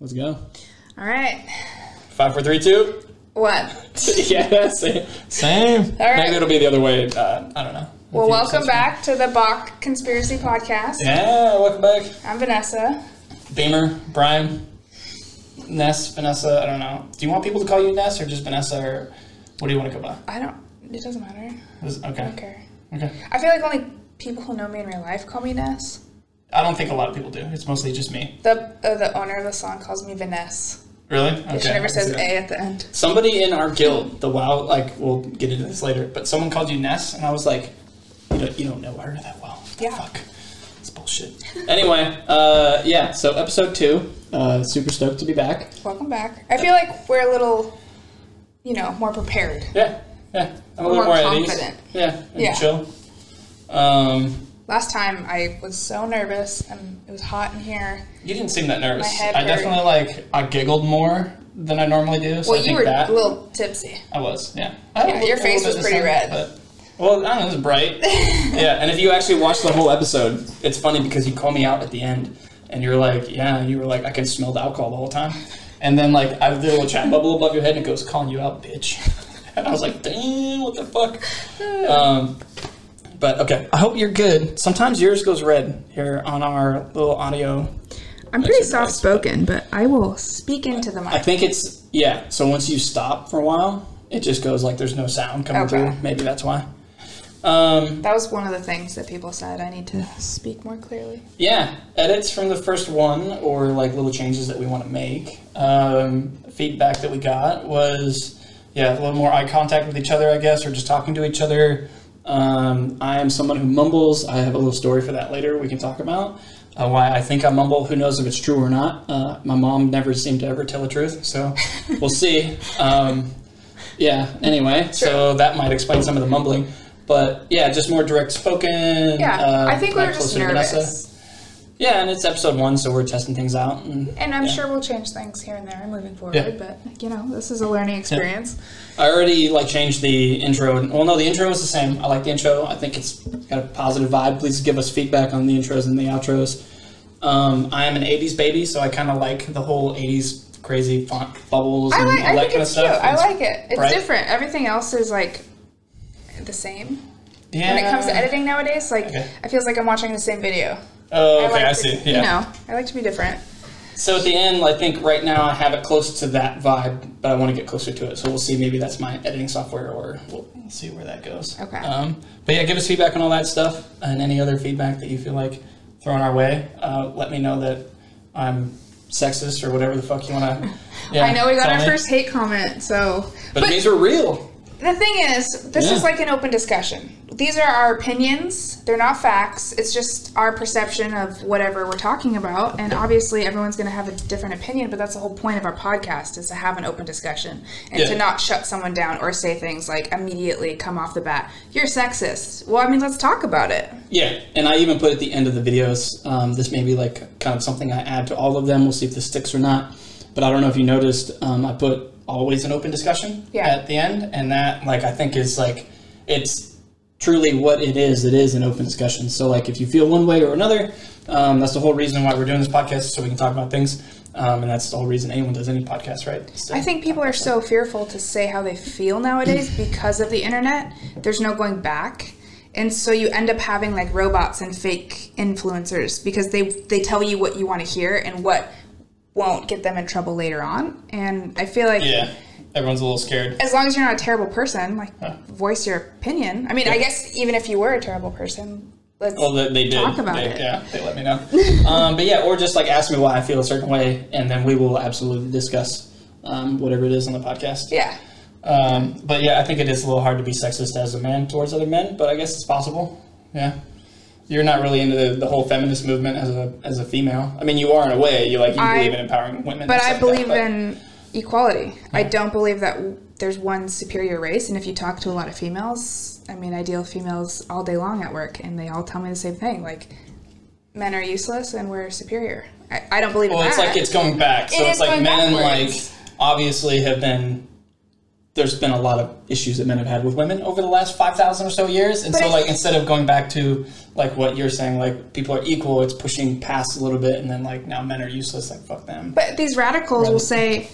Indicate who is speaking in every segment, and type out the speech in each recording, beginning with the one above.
Speaker 1: Let's go.
Speaker 2: All right.
Speaker 1: Five, four, three, two.
Speaker 2: What?
Speaker 1: yeah, same. Same.
Speaker 2: right.
Speaker 1: Maybe it'll be the other way. Uh, I don't know.
Speaker 2: Well, welcome back to the Bach Conspiracy Podcast.
Speaker 1: Yeah, welcome back.
Speaker 2: I'm Vanessa.
Speaker 1: Beamer, Brian, Ness, Vanessa. I don't know. Do you want people to call you Ness or just Vanessa, or what do you want to go by?
Speaker 2: I don't. It doesn't matter.
Speaker 1: Is-
Speaker 2: I
Speaker 1: Okay.
Speaker 2: don't care.
Speaker 1: Okay.
Speaker 2: I feel like only people who know me in real life call me Ness.
Speaker 1: I don't think a lot of people do. It's mostly just me.
Speaker 2: The uh, the owner of the song calls me Vanessa.
Speaker 1: Really? Okay.
Speaker 2: She never says. A at the end.
Speaker 1: Somebody in our guild, the WoW, like we'll get into this later, but someone called you Ness, and I was like, you don't, you don't know her that well. What the
Speaker 2: Yeah.
Speaker 1: Fuck. It's bullshit. anyway, uh, yeah. So episode two. Uh, super stoked to be back.
Speaker 2: Welcome back. I feel like we're a little, you know, more prepared.
Speaker 1: Yeah. Yeah. I'm a little more, at
Speaker 2: confident.
Speaker 1: ease. Yeah.
Speaker 2: Yeah.
Speaker 1: Chill. Um,
Speaker 2: Last time I was so nervous and it was hot in here.
Speaker 1: you didn't seem that nervous.
Speaker 2: My head
Speaker 1: I
Speaker 2: hurt.
Speaker 1: definitely like I giggled more than I normally do. So
Speaker 2: Well,
Speaker 1: I
Speaker 2: you were
Speaker 1: that
Speaker 2: a little tipsy.
Speaker 1: I was, yeah. I
Speaker 2: Yeah, your face was pretty red.
Speaker 1: But, well, I don't know, it was bright. yeah, and if you actually watch the whole episode, it's funny because you call me out at the end, and you're like, yeah, you were like, I can smell the alcohol the whole time. And then, like, I have the little chat bubble above your head, and it goes, calling you out, bitch. and I was like, damn, what the fuck? Um, but okay, I hope you're good. Sometimes yours goes red here on our little audio.
Speaker 2: I'm pretty soft spoken, but I will speak into the mic.
Speaker 1: I think it's yeah. So once you stop for a while, it just goes like there's no sound coming
Speaker 2: Okay.
Speaker 1: through. Maybe that's why. Um,
Speaker 2: That was one of the things that people said. I need to speak more clearly.
Speaker 1: yeah, edits from the first one or like little changes that we want to make. Um, feedback that we got was yeah, a little more eye contact with each other, I guess, or just talking to each other. Um, I am someone who mumbles. I have a little story for that later. We can talk about uh, why I think I mumble. Who knows if it's true or not? Uh, my mom never seemed to ever tell the truth, so we'll see. Um, yeah. Anyway, so that might explain some of the mumbling. But yeah, just more direct spoken.
Speaker 2: Yeah,
Speaker 1: uh,
Speaker 2: I think we're just
Speaker 1: closer to Vanessa.
Speaker 2: nervous.
Speaker 1: Yeah, and it's episode one, so we're testing things out. And,
Speaker 2: And I'm
Speaker 1: yeah.
Speaker 2: sure we'll change things here and there moving forward,
Speaker 1: Yeah.
Speaker 2: but you know, this is a learning experience.
Speaker 1: I already like changed the intro. Well, no, the intro is the same. I like the intro. I think it's got a positive vibe. Please give us feedback on the intros and the outros. Um, I am an '80s baby, so I kind of like the whole '80s crazy font bubbles
Speaker 2: I
Speaker 1: and
Speaker 2: like
Speaker 1: all
Speaker 2: I
Speaker 1: that
Speaker 2: think
Speaker 1: kind
Speaker 2: it's
Speaker 1: of
Speaker 2: cute.
Speaker 1: stuff.
Speaker 2: I
Speaker 1: It's-
Speaker 2: like it. It's
Speaker 1: right?
Speaker 2: different. Everything else is like the same.
Speaker 1: Yeah.
Speaker 2: When it comes to editing nowadays, like
Speaker 1: Okay.
Speaker 2: I feels like I'm watching the same video.
Speaker 1: Oh,
Speaker 2: I
Speaker 1: okay,
Speaker 2: like
Speaker 1: I
Speaker 2: to,
Speaker 1: see. Yeah.
Speaker 2: You know, I like to be different.
Speaker 1: So at the end, I think right now I have it close to that vibe, but I want to get closer to it. So we'll see. Maybe that's my editing software, or we'll see where that goes.
Speaker 2: Okay.
Speaker 1: Um, but yeah, give us feedback on all that stuff and any other feedback that you feel like throwing our way. Uh, let me know that I'm sexist or whatever the fuck you want to. Yeah,
Speaker 2: I know we got our
Speaker 1: me.
Speaker 2: first hate comment, so
Speaker 1: but, it means we're real.
Speaker 2: The thing is, this
Speaker 1: Yeah.
Speaker 2: is like an open discussion. These are our opinions. They're not facts. It's just our perception of whatever we're talking about. And obviously, everyone's going to have a different opinion, but that's the whole point of our podcast is to have an open discussion and
Speaker 1: Yeah.
Speaker 2: to not shut someone down or say things like immediately come off the bat, you're sexist. Well, I mean, let's talk about it.
Speaker 1: Yeah, and I even put at the end of the videos. Um, this may be like kind of something I add to all of them. We'll see if this sticks or not. But I don't know if you noticed. Um, I put always an open discussion
Speaker 2: Yeah.
Speaker 1: at the end, and that like I think is like it's truly what it is. It is an open discussion. So like if you feel one way or another, um, that's the whole reason why we're doing this podcast, so we can talk about things. Um, and that's the whole reason anyone does any podcast, right? Is to
Speaker 2: I think people are so fearful to say how they feel nowadays because of the internet. There's no going back. And so you end up having like robots and fake influencers because they they tell you what you want to hear and what won't get them in trouble later on. And I feel like
Speaker 1: Yeah, everyone's a little scared.
Speaker 2: as long as you're not a terrible person, like voice your opinion. I mean, I guess even if you were a terrible person, let's
Speaker 1: Well, they, they did.
Speaker 2: Talk about
Speaker 1: They-
Speaker 2: it.
Speaker 1: Yeah, they let me know. um, but yeah, or just like ask me why I feel a certain way, and then we will absolutely discuss um, whatever it is on the podcast.
Speaker 2: yeah.
Speaker 1: Um, but yeah, I think it is a little hard to be sexist as a man towards other men, but I guess it's possible. Yeah. You're not really into the, the whole feminist movement as a as a female. I mean, you are in a way. You like you
Speaker 2: I-
Speaker 1: believe in empowering women.
Speaker 2: But I
Speaker 1: like
Speaker 2: believe in equality. I don't believe that there's one superior race. And if you talk to a lot of females, I mean, I deal with females all day long at work, and they all tell me the same thing. Like, men are useless and we're superior. I, I don't believe
Speaker 1: Well, it's
Speaker 2: that.
Speaker 1: like it's going back. So
Speaker 2: It
Speaker 1: it's like men
Speaker 2: backwards.
Speaker 1: like obviously have been there's been a lot of issues that men have had with women over the last 5,000 or so years. And
Speaker 2: But
Speaker 1: so,
Speaker 2: I-
Speaker 1: like, instead of going back to, like, what you're saying, like, people are equal, it's pushing past a little bit, and then, like, now men are useless, like, fuck them.
Speaker 2: But these radicals will say,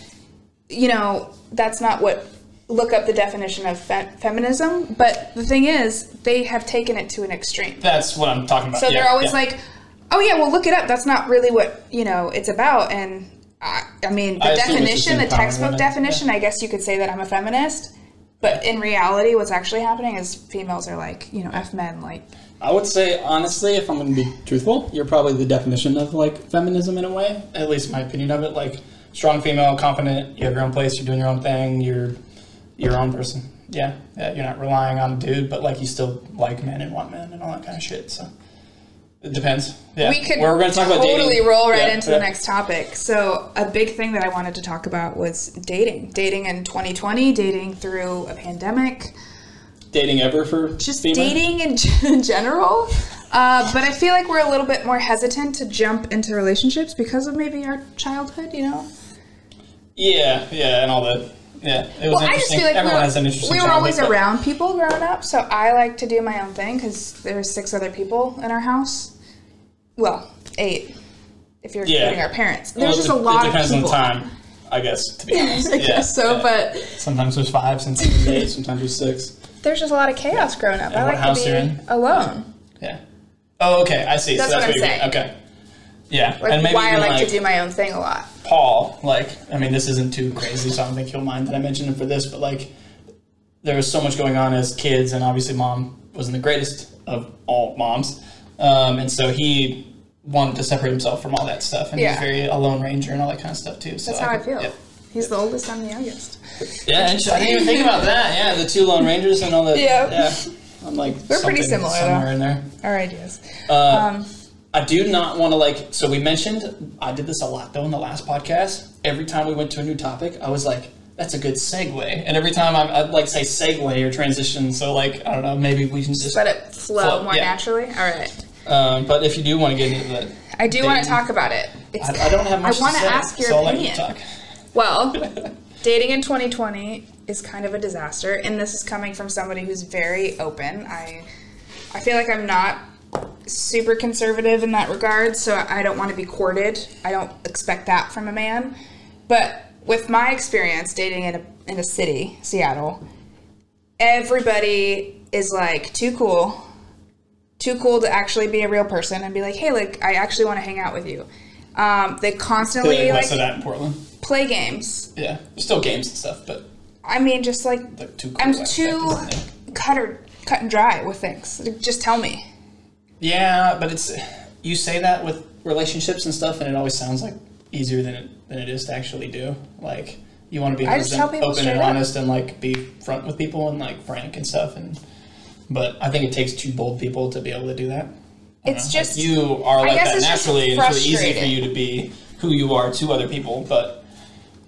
Speaker 2: you know, that's not what. Look up the definition of fe- feminism. But the thing is, they have taken it to an extreme.
Speaker 1: That's what I'm talking about.
Speaker 2: So
Speaker 1: Yeah,
Speaker 2: they're always
Speaker 1: yeah.
Speaker 2: like, "Oh yeah, well look it up. That's not really what you know it's about." And I, I mean, the
Speaker 1: I assume it's just
Speaker 2: definition, the textbook definition, I guess you could say that I'm a feminist. But in reality, what's actually happening is females are like, you know, f men. Like,
Speaker 1: I would say, honestly, if I'm going to be truthful, you're probably the definition of like feminism in a way. At least my opinion of it. Like strong female, confident. You have your own place. You're doing your own thing. You're your own person. Yeah, yeah. You're not relying on a dude, but like you still like men and want men and all that kind of shit. So it depends. Yeah,
Speaker 2: we could
Speaker 1: We're going to talk about
Speaker 2: totally
Speaker 1: dating.
Speaker 2: roll right
Speaker 1: Yeah,
Speaker 2: into
Speaker 1: yeah.
Speaker 2: the next topic. So, a big thing that I wanted to talk about was dating. Dating in 2020, dating through a pandemic,
Speaker 1: dating ever for
Speaker 2: just
Speaker 1: female?
Speaker 2: dating in, in general. Uh, but I feel like we're a little bit more hesitant to jump into relationships because of maybe our childhood, you know?
Speaker 1: Yeah, yeah, and all that. Yeah, it was
Speaker 2: Well, I just
Speaker 1: interesting.
Speaker 2: feel like
Speaker 1: Everyone
Speaker 2: we
Speaker 1: has an
Speaker 2: were,
Speaker 1: interesting.
Speaker 2: we were always
Speaker 1: but-
Speaker 2: around people growing up, so I like to do my own thing because there's six other people in our house. Well, eight, if you're
Speaker 1: Yeah.
Speaker 2: including our parents. There's
Speaker 1: Well,
Speaker 2: just a lot
Speaker 1: It depends
Speaker 2: of people.
Speaker 1: on the time, I guess. To be honest,
Speaker 2: I
Speaker 1: yeah,
Speaker 2: guess so,
Speaker 1: yeah.
Speaker 2: but
Speaker 1: sometimes there's five, sometimes there's eight, sometimes there's six.
Speaker 2: there's just a lot of chaos growing up. I like
Speaker 1: house
Speaker 2: to
Speaker 1: you're
Speaker 2: be
Speaker 1: in?
Speaker 2: alone.
Speaker 1: Yeah. Oh, okay. I see.
Speaker 2: That's
Speaker 1: so
Speaker 2: what
Speaker 1: that's
Speaker 2: I'm
Speaker 1: you're
Speaker 2: saying.
Speaker 1: Okay. Yeah,
Speaker 2: Like
Speaker 1: and maybe
Speaker 2: why I like,
Speaker 1: like
Speaker 2: to do my own thing a lot.
Speaker 1: Paul. Like, I mean, this isn't too crazy, so I don't think he'll mind that I mentioned him for this. But like, there was so much going on as kids, and obviously, mom wasn't the greatest of all moms, um, and so he wanted to separate himself from all that stuff, and
Speaker 2: Yeah.
Speaker 1: he's very a lone ranger and all that kind of stuff too. So
Speaker 2: That's how I
Speaker 1: could-
Speaker 2: feel.
Speaker 1: Yeah.
Speaker 2: He's the oldest, I'm the youngest.
Speaker 1: Yeah, and I didn't even think about that. Yeah, the two Lone Rangers and all that.
Speaker 2: Yeah.
Speaker 1: yeah. I'm like
Speaker 2: We're pretty similar,
Speaker 1: somewhere
Speaker 2: though.
Speaker 1: in there.
Speaker 2: Our ideas.
Speaker 1: Uh,
Speaker 2: Um,
Speaker 1: I do not want to like. So we mentioned I did this a lot though in the last podcast. Every time we went to a new topic, I was like, "That's a good segue." And every time I'm, I'd like say segue or transition. So like I don't know, maybe we can just.
Speaker 2: let it flow
Speaker 1: Flow,
Speaker 2: more
Speaker 1: yeah.
Speaker 2: naturally. All right.
Speaker 1: Um, but if you do want to get into that,
Speaker 2: I do want to talk about it. It's,
Speaker 1: I, I don't have much.
Speaker 2: I want
Speaker 1: to
Speaker 2: ask your
Speaker 1: so
Speaker 2: opinion.
Speaker 1: talk.
Speaker 2: Well, dating in 2020 is kind of a disaster, and this is coming from somebody who's very open. I, I feel like I'm not super conservative in that regard, so I don't want to be courted. I don't expect that from a man. But with my experience dating in a in a city, Seattle, everybody is like too cool, too cool to actually be a real person and be like, hey, like I actually want to hang out with you. Um, they constantly
Speaker 1: like
Speaker 2: like
Speaker 1: that in Portland.
Speaker 2: play games.
Speaker 1: Yeah, there's still games and stuff, but
Speaker 2: I mean, just like
Speaker 1: like too. Cool
Speaker 2: I'm too
Speaker 1: of the thing.
Speaker 2: cut or cut and dry with things. Just tell me.
Speaker 1: Yeah, but it's you say that with relationships and stuff, and it always sounds like easier than it than it is to actually do. Like you want to be
Speaker 2: I just tell people
Speaker 1: open and
Speaker 2: up.
Speaker 1: honest and like be front with people and like frank and stuff. And but I think it takes two bold people to be able to do that.
Speaker 2: It's
Speaker 1: know.
Speaker 2: just-
Speaker 1: Like, you are like that naturally, and it's really easy for you to be who you are to other people, but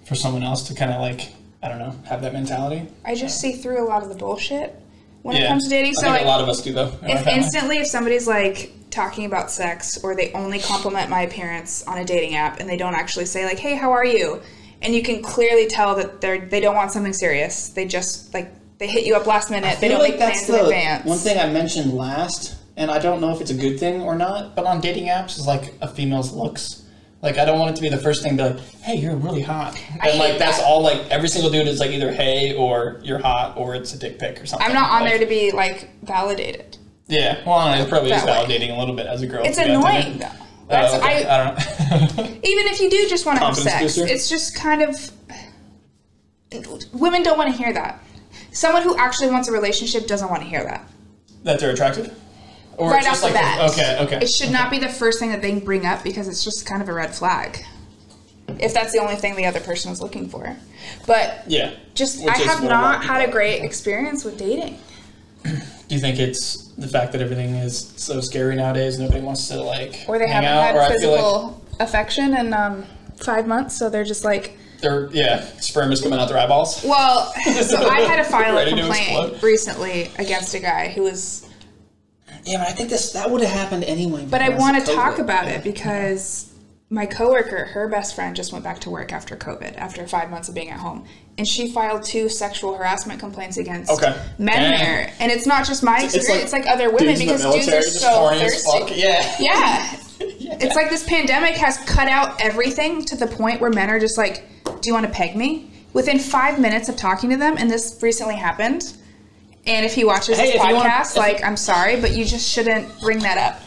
Speaker 1: for someone else to kind of like I don't know have that mentality.
Speaker 2: I just see through a lot of the bullshit when it comes to dating. So like,
Speaker 1: a lot of us do though.
Speaker 2: if instantly if somebody's like talking about sex or they only compliment my appearance on a dating app and they don't actually say like, "Hey, how are you?" and you can clearly tell that they're they don't want something serious. They just like they hit you up last minute. They don't
Speaker 1: like
Speaker 2: make
Speaker 1: that's
Speaker 2: plans in
Speaker 1: the
Speaker 2: advance.
Speaker 1: One thing I mentioned last, and I don't know if it's a good thing or not, but on dating apps is like a female's looks. Like I don't want it to be the first thing, to be like, "Hey, you're really hot," and like that's
Speaker 2: that.
Speaker 1: all. Like every single dude is like either "Hey" or "You're hot" or it's a dick pic or something.
Speaker 2: I'm not on
Speaker 1: Like,
Speaker 2: there to be like validated.
Speaker 1: Yeah, well, it probably is
Speaker 2: That way.
Speaker 1: validating a little bit as a girl.
Speaker 2: It's
Speaker 1: to be on
Speaker 2: annoying though. That's oh,
Speaker 1: okay.
Speaker 2: I
Speaker 1: I don't know.
Speaker 2: even if you do just want to have sex,
Speaker 1: booster?
Speaker 2: it's just kind of women don't want to hear that. Someone who actually wants a relationship doesn't want to hear that.
Speaker 1: that they're attractive, or
Speaker 2: right off the
Speaker 1: like
Speaker 2: bat.
Speaker 1: okay, okay.
Speaker 2: It should not be the first thing that they bring up because it's just kind of a red flag. If that's the only thing the other person is looking for. But
Speaker 1: yeah.
Speaker 2: just
Speaker 1: Which
Speaker 2: I have
Speaker 1: what a lot
Speaker 2: not had a great experience with dating.
Speaker 1: Do you think it's the fact that everything is so scary nowadays? Nobody wants to like
Speaker 2: Or they
Speaker 1: hang
Speaker 2: haven't
Speaker 1: out,
Speaker 2: had
Speaker 1: or like
Speaker 2: physical affection in um, five months, so they're just like
Speaker 1: they're yeah, sperm is coming out their eyeballs.
Speaker 2: Well, so I had file a
Speaker 1: Ready
Speaker 2: complaint recently against a guy who was
Speaker 1: Yeah, but I think this that would have happened anyway.
Speaker 2: But I want to talk about it because my coworker, her best friend just went back to work after COVID, after five months of being at home, and she filed two sexual harassment complaints against
Speaker 1: Okay.
Speaker 2: men
Speaker 1: Dang.
Speaker 2: there. And it's not just my experience; it's like, other women
Speaker 1: dudes in
Speaker 2: because dudes are so thirsty.
Speaker 1: fuck. Yeah.
Speaker 2: Yeah.
Speaker 1: Yeah.
Speaker 2: It's like this pandemic has cut out everything to the point where men are just like, "Do you want to peg me?" Within five minutes of talking to them, and this recently happened. And if he watches
Speaker 1: Hey,
Speaker 2: this
Speaker 1: you wanna-
Speaker 2: podcast, like, I'm sorry, but you just shouldn't bring that up.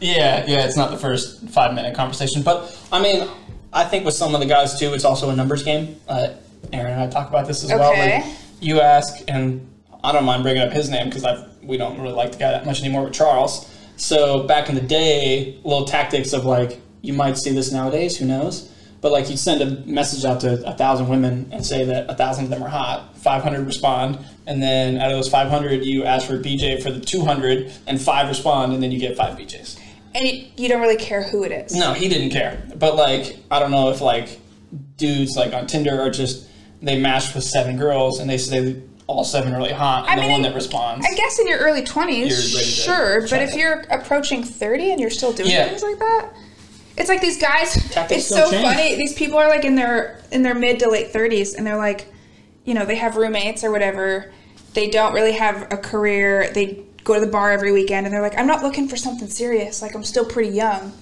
Speaker 1: Yeah, yeah, it's not the first five minute conversation. But I mean, I think with some of the guys too, it's also a numbers game. Uh, Aaron and I talk about this as well. Like, you ask, and I don't mind bringing up his name because I we don't really like the guy that much anymore with Charles. So back in the day, little tactics of like you might see this nowadays, who knows? But like you send a message out to a thousand women and say that a thousand of them are hot, five hundred respond, and then out of those five hundred, you ask for a BJ for the two hundred, and five respond, and then you get five BJs.
Speaker 2: And you, don't really care who it is.
Speaker 1: No, he didn't care. But like, I don't know if like dudes like on Tinder are just they matched with seven girls and they say all seven are really hot, and
Speaker 2: I
Speaker 1: the
Speaker 2: mean,
Speaker 1: one that responds.
Speaker 2: I guess in your early 20s,
Speaker 1: You're ready
Speaker 2: sure, but if you're approaching 30 and you're still doing
Speaker 1: Yeah.
Speaker 2: things like that, it's like these guys.
Speaker 1: Tactics
Speaker 2: it's so
Speaker 1: change.
Speaker 2: funny. These people are like in their in their mid to late 30s, and they're like, you know, they have roommates or whatever. They don't really have a career. They go to the bar every weekend, and they're like, I'm not looking for something serious. Like I'm still pretty young.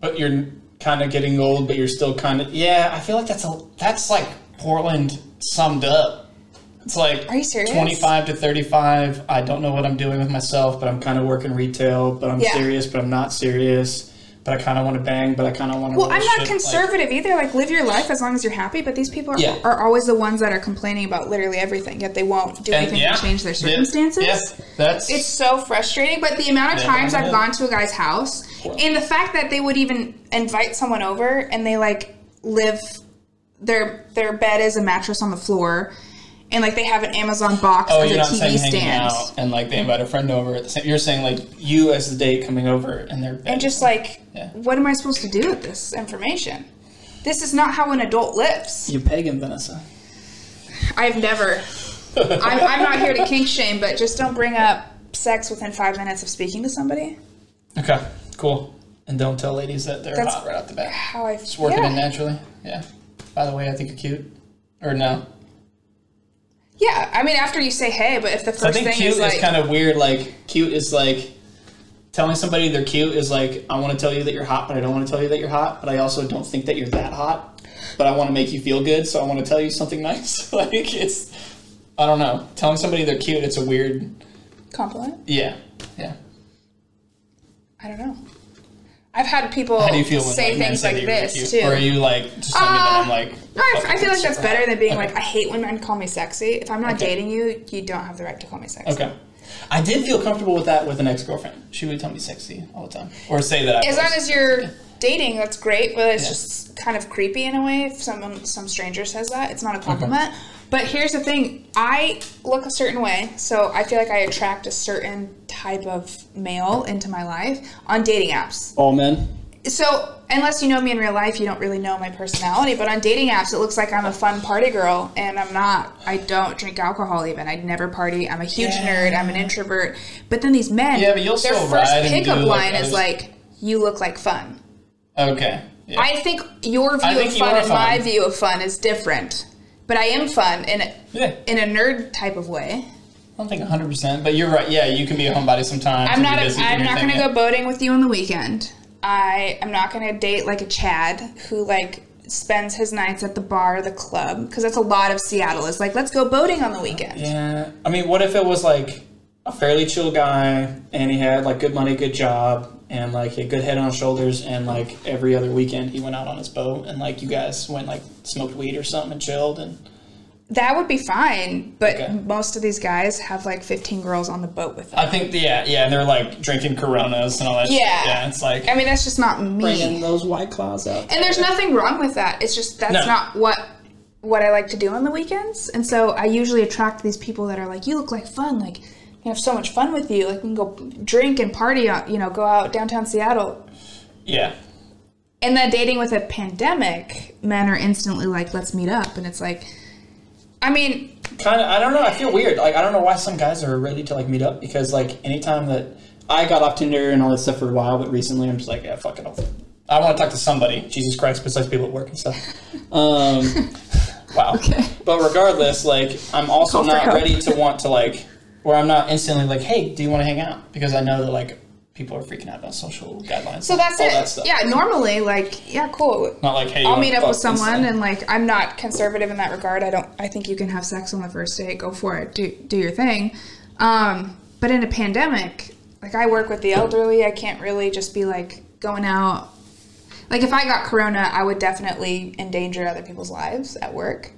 Speaker 1: but you're kind of getting old, but you're still kind of yeah. I feel like that's a that's like Portland summed up. It's like
Speaker 2: Are you serious?
Speaker 1: 25 to 35. I don't know what I'm doing with myself, but I'm kind of working retail, but I'm
Speaker 2: Yeah.
Speaker 1: serious, but I'm not serious. But I kind of want to bang, but I kind of want to.
Speaker 2: Well, I'm not conservative either. Like, live your life as long as you're happy. But these people are,
Speaker 1: Yeah.
Speaker 2: are always the ones that are complaining about literally everything, yet they won't do anything to change their circumstances.
Speaker 1: Yeah, that's
Speaker 2: It's so frustrating. But the amount of
Speaker 1: Yeah,
Speaker 2: times I've gone to a guy's house, and the fact that they would even invite someone over and they like live their their bed is a mattress on the floor, and like they have an Amazon box
Speaker 1: Oh,
Speaker 2: as a TV stand,
Speaker 1: and like they invite a friend over at the same. You're saying like you as the date coming over and they're
Speaker 2: and just like,
Speaker 1: Yeah.
Speaker 2: what am I supposed to do with this information? This is not how an adult lives.
Speaker 1: you pagan Vanessa.
Speaker 2: I've never. I'm, I'm not here to kink shame, but just don't bring up sex within five minutes of speaking to somebody.
Speaker 1: Okay, cool. And don't tell ladies that they're
Speaker 2: That's-
Speaker 1: hot right out the bat.
Speaker 2: How I
Speaker 1: It's working
Speaker 2: yeah.
Speaker 1: in naturally. Yeah. By the way, I think you're cute. Or no?
Speaker 2: Yeah, I mean, after you say hey, but if the
Speaker 1: So I
Speaker 2: first
Speaker 1: think
Speaker 2: thing
Speaker 1: cute
Speaker 2: is like,
Speaker 1: is kind of weird. Like cute is like telling somebody they're cute is like I want to tell you that you're hot, but I don't want to tell you that you're hot. But I also don't think that you're that hot. But I want to make you feel good, so I want to tell you something nice. like it's I don't know. Telling somebody they're cute, it's a weird.
Speaker 2: compliment,
Speaker 1: Yeah. Yeah.
Speaker 2: I don't know. I've had people
Speaker 1: How do you feel when
Speaker 2: say
Speaker 1: like,
Speaker 2: things
Speaker 1: say
Speaker 2: like this too.
Speaker 1: Or are you like just me that I'm like?
Speaker 2: no, I feel like that's better than being
Speaker 1: Okay.
Speaker 2: like, I hate when men call me sexy. If I'm not
Speaker 1: Okay.
Speaker 2: dating you, you don't have the right to call me sexy.
Speaker 1: Okay. I did feel comfortable with that with an ex girlfriend. She would tell me sexy all the time, or say that. I
Speaker 2: As
Speaker 1: was.
Speaker 2: long as you're dating, that's great, but it's
Speaker 1: Yeah.
Speaker 2: just kind of creepy in a way if someone some stranger says that. It's not a uh-huh. compliment. But here's the thing, I look a certain way, so I feel like I attract a certain type of male into my life on dating apps.
Speaker 1: all men.
Speaker 2: So unless you know me in real life, you don't really know my personality. But on dating apps, it looks like I'm a fun party girl, and I'm not. I don't drink alcohol even. I never party. I'm a huge
Speaker 1: Yeah.
Speaker 2: nerd. I'm an introvert. But then these men,
Speaker 1: Yeah, but you'll
Speaker 2: their
Speaker 1: still
Speaker 2: first pickup
Speaker 1: do, like,
Speaker 2: line is like, "You look like fun."
Speaker 1: Okay. Yeah.
Speaker 2: I think your view
Speaker 1: think
Speaker 2: of fun and my view of fun is different. But I am fun in a,
Speaker 1: yeah.
Speaker 2: in a nerd type of way.
Speaker 1: I don't think 100, percent but you're right. Yeah, you can be a homebody sometimes.
Speaker 2: I'm not. A, I'm not going to go boating with you on the weekend. I am not going to date like a Chad who like spends his nights at the bar, or the club, because that's a lot of Seattle. Is like, let's go boating on the weekend.
Speaker 1: Yeah, I mean, what if it was like a fairly chill guy and he had like good money, good job, and like he had good head on shoulders, and like every other weekend he went out on his boat and like you guys went like smoked weed or something and chilled and
Speaker 2: That would be fine, but
Speaker 1: Okay.
Speaker 2: most of these guys have like 15 girls on the boat with them.
Speaker 1: I think yeah, yeah, and they're like drinking Coronas and all that. shit.
Speaker 2: Yeah.
Speaker 1: yeah, it's like
Speaker 2: I mean, that's just not me.
Speaker 1: bringing those white claws out.
Speaker 2: And there's nothing wrong with that. It's just that's
Speaker 1: No.
Speaker 2: not what what I like to do on the weekends. And so I usually attract these people that are like, "You look like fun. Like, I have so much fun with you. Like, we can go drink and party. uh, You know, go out downtown Seattle."
Speaker 1: Yeah,
Speaker 2: And then dating with a pandemic, men are instantly like, "Let's meet up." And it's like, I mean,
Speaker 1: kind of. I don't know. I feel weird. Like I don't know why some guys are ready to like meet up because like anytime that I got off Tinder and all that stuff for a while, but recently I'm just like, yeah, fuck it, I'll I want to talk to somebody. Jesus Christ, besides people at work and stuff. Um, wow.
Speaker 2: Okay.
Speaker 1: But regardless, like I'm also
Speaker 2: Call
Speaker 1: not ready to want to like where I'm not instantly like, hey, do you want to hang out? Because I know that like people are freaking out about social guidelines.
Speaker 2: So that's
Speaker 1: all
Speaker 2: it.
Speaker 1: That stuff.
Speaker 2: Yeah, normally, like, yeah, cool.
Speaker 1: Not like hey,
Speaker 2: I'll meet up with someone and like I'm not conservative in that regard. I don't I think you can have sex on the first date, go for it. Do do your thing. Um, but in a pandemic, like I work with the elderly, I can't really just be like going out like if I got corona, I would definitely endanger other people's lives at work.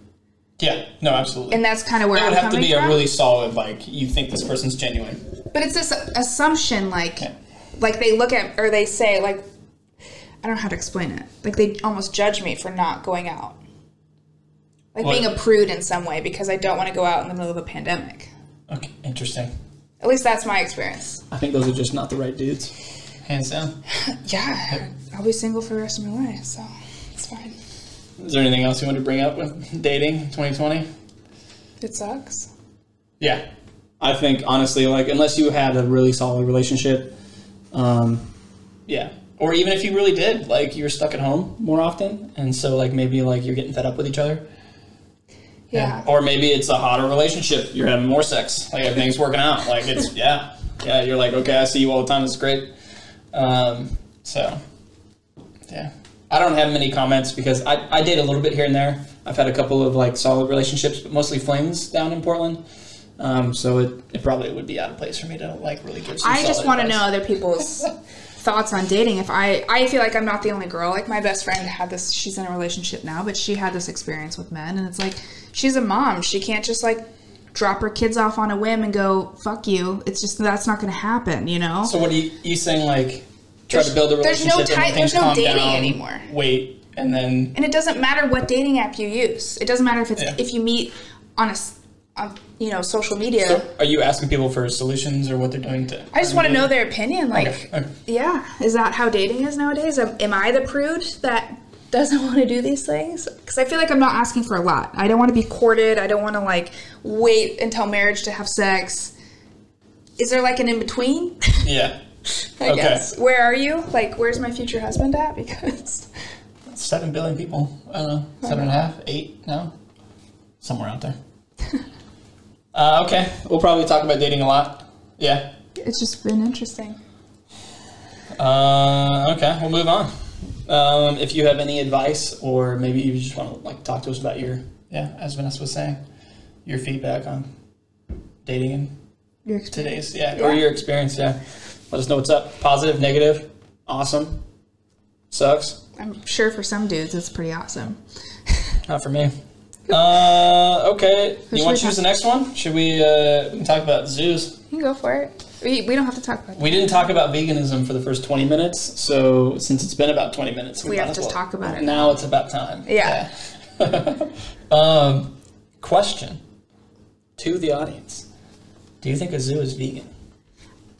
Speaker 1: yeah, no, absolutely.
Speaker 2: And that's kind of where
Speaker 1: it
Speaker 2: I'm
Speaker 1: would have to be
Speaker 2: from.
Speaker 1: a really solid like you think this person's genuine.
Speaker 2: But it's this assumption, like,
Speaker 1: Yeah.
Speaker 2: Like they look at or they say, like, I don't know how to explain it. Like they almost judge me for not going out, like
Speaker 1: What?
Speaker 2: being a prude in some way because I don't want to go out in the middle of a pandemic.
Speaker 1: Okay, interesting.
Speaker 2: At least that's my experience.
Speaker 1: I think those are just not the right dudes. Hands down.
Speaker 2: Yeah, I'll be single for the rest of my life, so it's fine.
Speaker 1: Is there anything else you want to bring up with dating 2020?
Speaker 2: It sucks.
Speaker 1: Yeah, I think honestly, like unless you had a really solid relationship, um, yeah, or even if you really did, like you're stuck at home more often, and so like maybe like you're getting fed up with each other.
Speaker 2: Yeah.
Speaker 1: Or maybe it's a hotter relationship. You're having more sex. Like everything's working out. Like it's yeah, yeah. You're like okay, I see you all the time. It's great. Um, so yeah, I don't have many comments because I I date a little bit here and there. I've had a couple of like solid relationships, but mostly flings down in Portland. Um, so it, it probably would be out of place for me to like really give. Some
Speaker 2: I just want to know other people's thoughts on dating. If I, I feel like I'm not the only girl. Like my best friend had this. She's in a relationship now, but she had this experience with men, and it's like she's a mom. She can't just like drop her kids off on a whim and go fuck you. It's just that's not going to happen. You know.
Speaker 1: So what are you, you saying? Like try to build a
Speaker 2: There's no
Speaker 1: relationship. and
Speaker 2: ti-
Speaker 1: things
Speaker 2: there's no dating
Speaker 1: down,
Speaker 2: anymore.
Speaker 1: Wait, and then
Speaker 2: and it doesn't matter what dating app you use. It doesn't matter if it's
Speaker 1: Yeah.
Speaker 2: if you meet on a on, you know social media.
Speaker 1: so are you asking people for solutions or what they're doing to?
Speaker 2: I just want to know their opinion. Like,
Speaker 1: Okay, okay.
Speaker 2: yeah, is that how dating is nowadays? Am, am I the prude that doesn't want to do these things? Because I feel like I'm not asking for a lot. I don't want to be courted. I don't want to like wait until marriage to have sex. Is there like an in between?
Speaker 1: Yeah.
Speaker 2: I
Speaker 1: Okay.
Speaker 2: guess. Where are you? Like, where's my future husband at? Because
Speaker 1: Seven billion people. I don't know. Seven and a half, eight, no? Somewhere out there. Uh, okay. We'll probably talk about dating a lot. Yeah.
Speaker 2: it's just been interesting.
Speaker 1: Uh, okay, we'll move on. Um, if you have any advice, or maybe you just want to like talk to us about your yeah, as Vanessa was saying, your feedback on dating in
Speaker 2: Your
Speaker 1: today's yeah, or your experience. Yeah, let us know what's up. Positive, negative, awesome, sucks.
Speaker 2: I'm sure for some dudes it's pretty awesome.
Speaker 1: Not for me. Uh, okay.
Speaker 2: Who
Speaker 1: you want to choose the next one? Should we? Uh, we can talk about zoos.
Speaker 2: You can go for it. We, we don't have to talk about
Speaker 1: We didn't talk about veganism for the first twenty minutes, so since it's been about twenty minutes,
Speaker 2: We
Speaker 1: might
Speaker 2: have to
Speaker 1: well-
Speaker 2: talk about it
Speaker 1: Now it's about time.
Speaker 2: Yeah.
Speaker 1: Yeah. um, question to the audience: Do you think a zoo is vegan?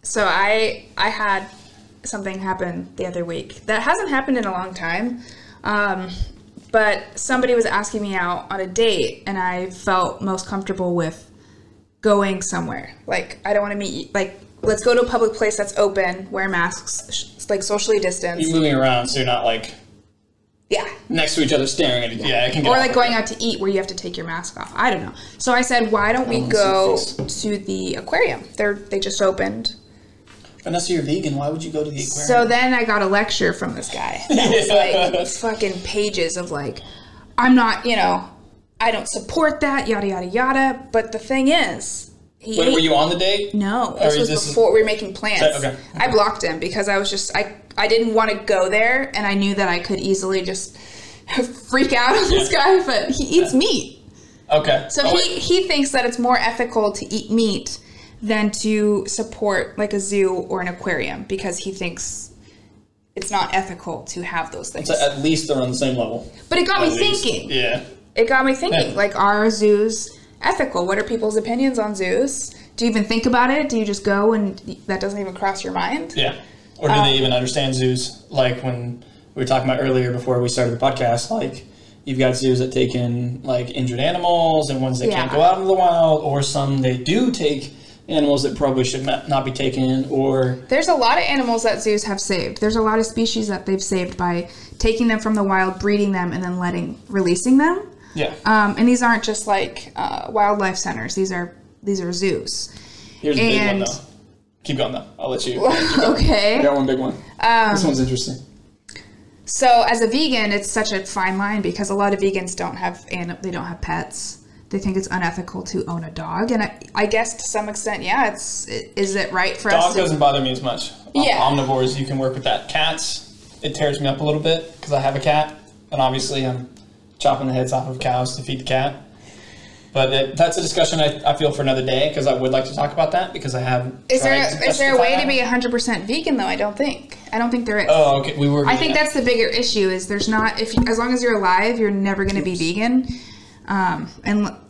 Speaker 2: So I I had something happen the other week that hasn't happened in a long time. Um, but somebody was asking me out on a date and I felt most comfortable with going somewhere. Like I don't want to meet you. like let's go to a public place that's open, wear masks, sh- like socially distanced.
Speaker 1: You're moving around, so you're not like
Speaker 2: Yeah.
Speaker 1: next to each other staring at each. Yeah, I can get
Speaker 2: Or like going out to eat where you have to take your mask off. I don't know. So I said, why don't we
Speaker 1: oh,
Speaker 2: go to the aquarium? They're they just opened.
Speaker 1: Unless you're vegan, why would you go to the aquarium?
Speaker 2: So then I got a lecture from this guy. That was like fucking pages of like, I'm not, you know, I don't support that, yada yada yada. But the thing is, he
Speaker 1: Wait,
Speaker 2: ate-
Speaker 1: were you on the date?
Speaker 2: no, this
Speaker 1: is
Speaker 2: was
Speaker 1: this-
Speaker 2: before we were making plans.
Speaker 1: Okay,
Speaker 2: I blocked him because I was just I I didn't want to go there, and I knew that I could easily just freak out on this guy. But he eats meat,
Speaker 1: Okay.
Speaker 2: so
Speaker 1: Oh,
Speaker 2: he
Speaker 1: wait.
Speaker 2: he thinks that it's more ethical to eat meat than to support like a zoo or an aquarium because he thinks it's not ethical to have those things.
Speaker 1: So at least they're on the same level.
Speaker 2: But it got
Speaker 1: At
Speaker 2: me
Speaker 1: least.
Speaker 2: thinking.
Speaker 1: Yeah.
Speaker 2: It got me thinking.
Speaker 1: Yeah.
Speaker 2: Like, are zoos ethical? What are people's opinions on zoos? Do you even think about it? Do you just go and that doesn't even cross your mind?
Speaker 1: Yeah. Or do
Speaker 2: Um,
Speaker 1: they even understand zoos? Like when we were talking about earlier before we started the podcast, like you've got zoos that take in like injured animals and ones that can't go out into the wild, or some they do take animals that probably should not not be taken, or
Speaker 2: There's a lot of animals that zoos have saved. There's a lot of species that they've saved by taking them from the wild, breeding them, and then letting releasing them.
Speaker 1: yeah.
Speaker 2: Um, and these aren't just like uh, wildlife centers. These are these are zoos.
Speaker 1: Here's a big one
Speaker 2: and-
Speaker 1: though. Keep going though. I'll let you. I
Speaker 2: okay.
Speaker 1: got one big one.
Speaker 2: Um,
Speaker 1: this one's interesting.
Speaker 2: So as a vegan, it's such a fine line because a lot of vegans don't have and they don't have pets. They think it's unethical to own a dog, and I, I guess to some extent, yeah, it's is it right for us?
Speaker 1: Dog doesn't bother me as much. Om-
Speaker 2: Yeah.
Speaker 1: Omnivores, you can work with that. Cats, it tears me up a little bit because I have a cat, and obviously I'm chopping the heads off of cows to feed the cat. But it, that's a discussion I, I feel for another day because I would like to talk about that because I have.
Speaker 2: is there
Speaker 1: tried
Speaker 2: is there a way to be hundred percent vegan though? I don't think. I don't think there is.
Speaker 1: Oh, okay. We were.
Speaker 2: I think that's the bigger issue. Is there's not if you, as long as you're alive, you're never going to be vegan, um, and l-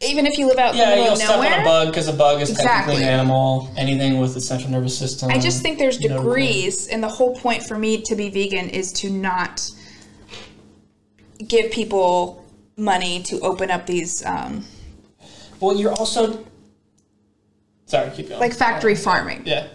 Speaker 2: even if you live out in the
Speaker 1: Yeah,
Speaker 2: middle
Speaker 1: you'll
Speaker 2: of
Speaker 1: step on a bug because a bug is technically an animal. Anything with the central nervous system.
Speaker 2: I just think there's degrees, and the whole point for me to be vegan is to not give people money to open up these um,
Speaker 1: Well, you're also. Sorry, keep going.
Speaker 2: like factory farming.
Speaker 1: Yeah.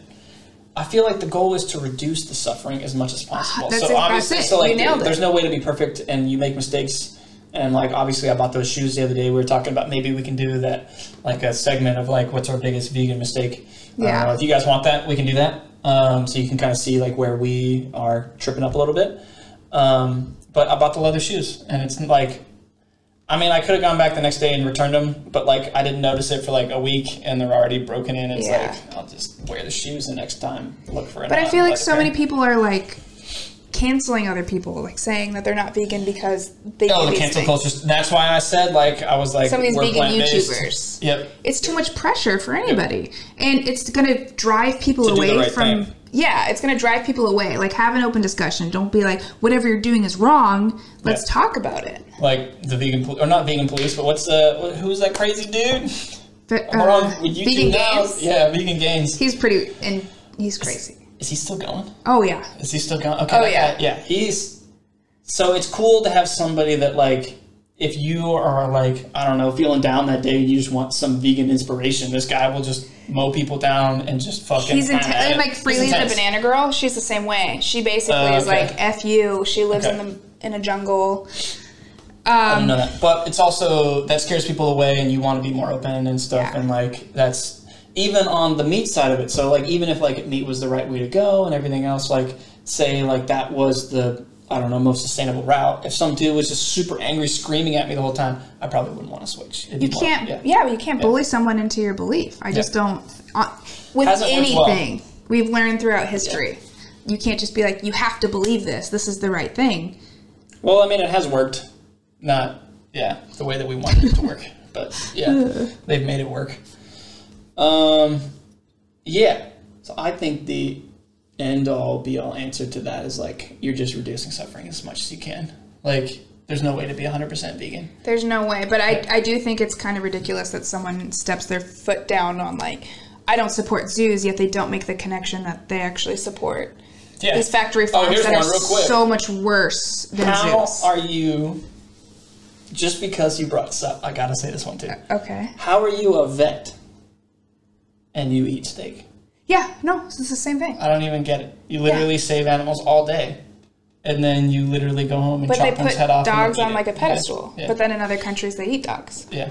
Speaker 1: I feel like the goal is to reduce the suffering as much as possible.
Speaker 2: That's
Speaker 1: so obviously, so like,
Speaker 2: You nailed it.
Speaker 1: there's no way to be perfect, and you make mistakes. And like, obviously, I bought those shoes the other day. We were talking about maybe we can do that, like a segment of like what's our biggest vegan mistake.
Speaker 2: Yeah.
Speaker 1: Uh, if you guys want that, we can do that. Um, so you can kind of see like where we are tripping up a little bit. Um, but I bought the leather shoes, and it's like I mean, I could have gone back the next day and returned them, but like I didn't notice it for like a week, and they're already broken in. It's
Speaker 2: Yeah.
Speaker 1: like I'll just wear the shoes the next time. Look for it.
Speaker 2: But I feel like so many people are like canceling other people, like saying that they're not vegan because they
Speaker 1: Oh, the cancel culture. That's why I said like I was like
Speaker 2: Some of these vegan
Speaker 1: plant-based.
Speaker 2: YouTubers.
Speaker 1: Yep.
Speaker 2: It's too much pressure for anybody, and it's going to drive people
Speaker 1: To
Speaker 2: away
Speaker 1: right
Speaker 2: from.
Speaker 1: thing.
Speaker 2: Yeah, it's going to drive people away. Like, have an open discussion. Don't be like, whatever you're doing is wrong. Let's talk about it.
Speaker 1: Like the vegan pol- or not vegan police, but what's the who's that crazy dude?
Speaker 2: But,
Speaker 1: on
Speaker 2: uh,
Speaker 1: YouTube
Speaker 2: Vegan Gains.
Speaker 1: Yeah, Vegan Gains.
Speaker 2: He's pretty, and he's crazy.
Speaker 1: Is he still going?
Speaker 2: Oh yeah,
Speaker 1: Is he still going? Okay.
Speaker 2: Oh, yeah.
Speaker 1: guy- yeah. He's so it's cool to have somebody that like if you are like I don't know feeling down that day, you just want some vegan inspiration. This guy will just mow people down and just fucking.
Speaker 2: he's intense. And like
Speaker 1: He's
Speaker 2: Freelee the banana girl, she's the same way. She basically
Speaker 1: Uh,
Speaker 2: is like f you. She lives
Speaker 1: Okay.
Speaker 2: in the in a jungle.
Speaker 1: I
Speaker 2: Um,
Speaker 1: didn't know that, but it's also that scares people away, and you want to be more open and stuff,
Speaker 2: Yeah.
Speaker 1: and like that's even on the meat side of it. So like even if like meat was the right way to go and everything else, like say like that was the I don't know most sustainable route. If some dude was just super angry, screaming at me the whole time, I probably wouldn't want to switch. It'd
Speaker 2: You can't,
Speaker 1: yeah.
Speaker 2: yeah, you can't bully someone into your belief. I just don't. Uh, with
Speaker 1: Hasn't worked well.
Speaker 2: anything, we've learned throughout history, you can't just be like, you have to believe this. This is the right thing.
Speaker 1: Well, I mean, it has worked. Not, yeah, the way that we wanted it to work. But yeah, they've made it work. Um, yeah. So I think the end all be all answer to that is like you're just reducing suffering as much as you can. Like, there's no way to be 100% vegan.
Speaker 2: There's no way, but I, I do think it's kind of ridiculous that someone steps their foot down on like, I don't support zoos, yet they don't make the connection that they actually support
Speaker 1: Yeah.
Speaker 2: these factory
Speaker 1: Oh,
Speaker 2: farms
Speaker 1: here's
Speaker 2: that
Speaker 1: one
Speaker 2: are so much worse than
Speaker 1: How
Speaker 2: zoos.
Speaker 1: are you? Just because you brought this up, I gotta say this one too.
Speaker 2: okay.
Speaker 1: How are you a vet and you eat steak?
Speaker 2: Yeah, no, it's the same thing.
Speaker 1: I don't even get it. You literally save animals all day, and then you literally go home and
Speaker 2: But
Speaker 1: chop one's head off.
Speaker 2: dogs on
Speaker 1: it.
Speaker 2: like a pedestal.
Speaker 1: Yeah,
Speaker 2: But then in other countries they eat dogs.
Speaker 1: yeah.